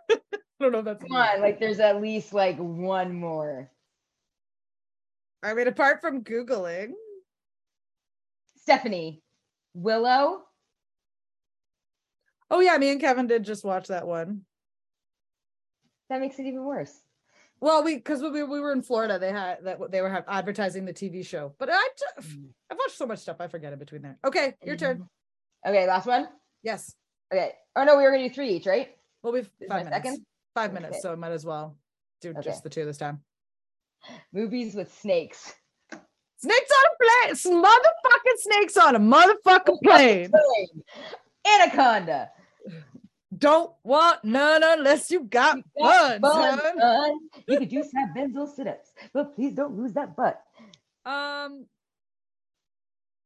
don't know if that's come on. Like, there's at least like one more. I mean, apart from Googling. Stephanie, Willow. Oh, yeah. Me and Kevin did just watch that one. That makes it even worse. Well, we because we, we were in Florida, they had that they were advertising the TV show. But I mm. I've watched so much stuff, I forget in between there. Okay, your turn. Mm-hmm. Okay, last one. Yes. Okay. Oh no, we were gonna do three each, right? Well, we've five minutes. Second? Five minutes, okay. so might as well do okay. just the two this time. Movies with snakes. Snakes on a plane. Motherfucking snakes on a motherfucking plane. Anaconda. Don't want none unless you got, you got fun, son. You could do some benzo sit-ups, but please don't lose that butt. Um,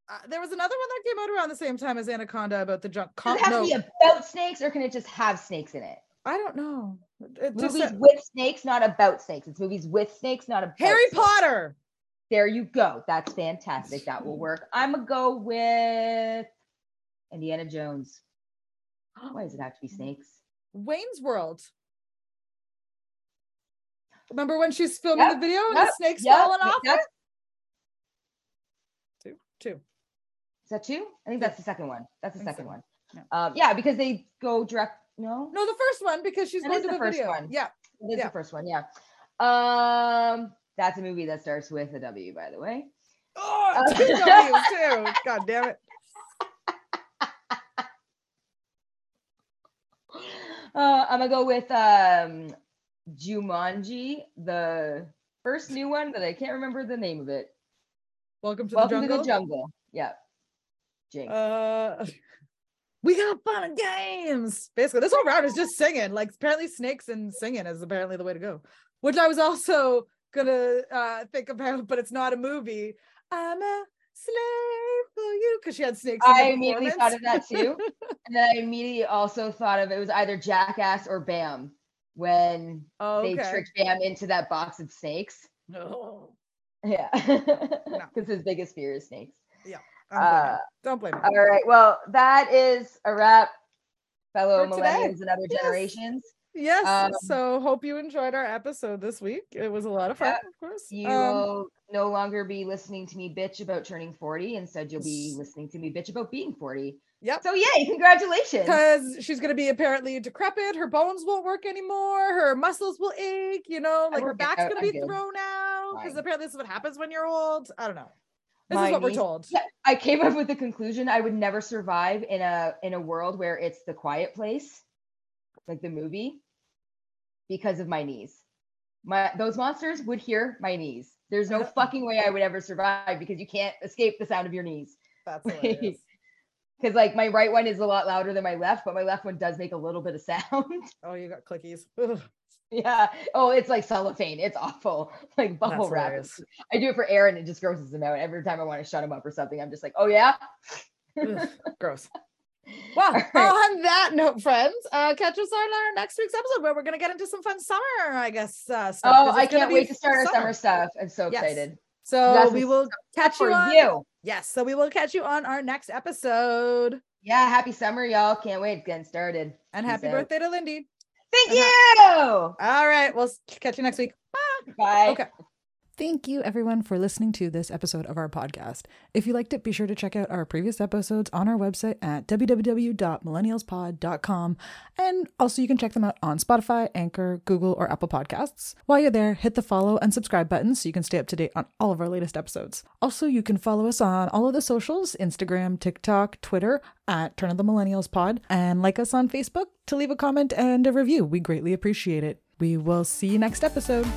uh, there was another one that came out around the same time as Anaconda about the junk. Does it have no. to be about snakes, or can it just have snakes in it? I don't know. It movies just, with snakes, not about snakes. It's movies with snakes, not about Harry snakes. Potter. There you go. That's fantastic. That will work. I'm gonna go with Indiana Jones. [GASPS] Why does it have to be snakes? Wayne's World. Remember when she's filming yep, the video and yep, the snakes yep, falling off? Two, two. Is that two? I think that's the second one. That's the second so. one. Yeah. Um, yeah, because they go direct no, no, the first one because she's that going to the, the first video. one. Yeah, it's yeah. the first one. Yeah. Um, that's a movie that starts with a W, by the way. Oh, uh, two W's too. [LAUGHS] God damn it. Uh, I'm gonna go with um, Jumanji, the first new one, but I can't remember the name of it. Welcome to Welcome the jungle. to the jungle. Yeah. Jinx. Uh, we got fun and games. Basically, this whole round is just singing. Like apparently, snakes and singing is apparently the way to go. Which I was also gonna uh, think about, but it's not a movie. I'm a slave for you because she had snakes. I immediately thought of that too, [LAUGHS] and then I immediately also thought of it was either Jackass or Bam when oh, okay. they tricked Bam into that box of snakes. No. Yeah, because [LAUGHS] no. his biggest fear is snakes. Yeah, uh, don't blame me. All right, well, that is a wrap, fellow millennials and other yes. generations. Yes. Um, so hope you enjoyed our episode this week. It was a lot of fun, yeah, of course. You um, will no longer be listening to me bitch about turning 40. Instead, you'll be listening to me bitch about being 40. Yep. So yay, congratulations. Because she's gonna be apparently decrepit, her bones won't work anymore, her muscles will ache, you know, like her back's gonna I'm be good. thrown out. Because apparently this is what happens when you're old. I don't know. This My is what niece, we're told. I came up with the conclusion I would never survive in a in a world where it's the quiet place, like the movie, because of my knees. My those monsters would hear my knees. There's no fucking way I would ever survive because you can't escape the sound of your knees. That's [LAUGHS] hilarious. Because like my right one is a lot louder than my left, but my left one does make a little bit of [LAUGHS] sound. Oh, you got clickies. Yeah. Oh, it's like cellophane. It's awful. [LAUGHS] Like bubble wrap. I do it for Aaron. It just grosses him out. Every time I want to shut him up or something, I'm just like, oh yeah. [LAUGHS] Gross. Well, right. on that note, friends, uh, catch us on our next week's episode where we're going to get into some fun summer, I guess. Uh, stuff, oh, I can't wait to start our summer stuff. I'm so yes. excited. So we will catch you on. You. Yes. So we will catch you on our next episode. Yeah. Happy summer, y'all. Can't wait. It's getting started. And Peace happy out. birthday to Lindy. Thank uh-huh. you. All right. We'll catch you next week. Bye. Bye. Okay. Thank you, everyone, for listening to this episode of our podcast. If you liked it, be sure to check out our previous episodes on our website at www.millennialspod.com. And also, you can check them out on Spotify, Anchor, Google, or Apple Podcasts. While you're there, hit the follow and subscribe buttons so you can stay up to date on all of our latest episodes. Also, you can follow us on all of the socials Instagram, TikTok, Twitter at Turn of the Millennials Pod, and like us on Facebook to leave a comment and a review. We greatly appreciate it. We will see you next episode.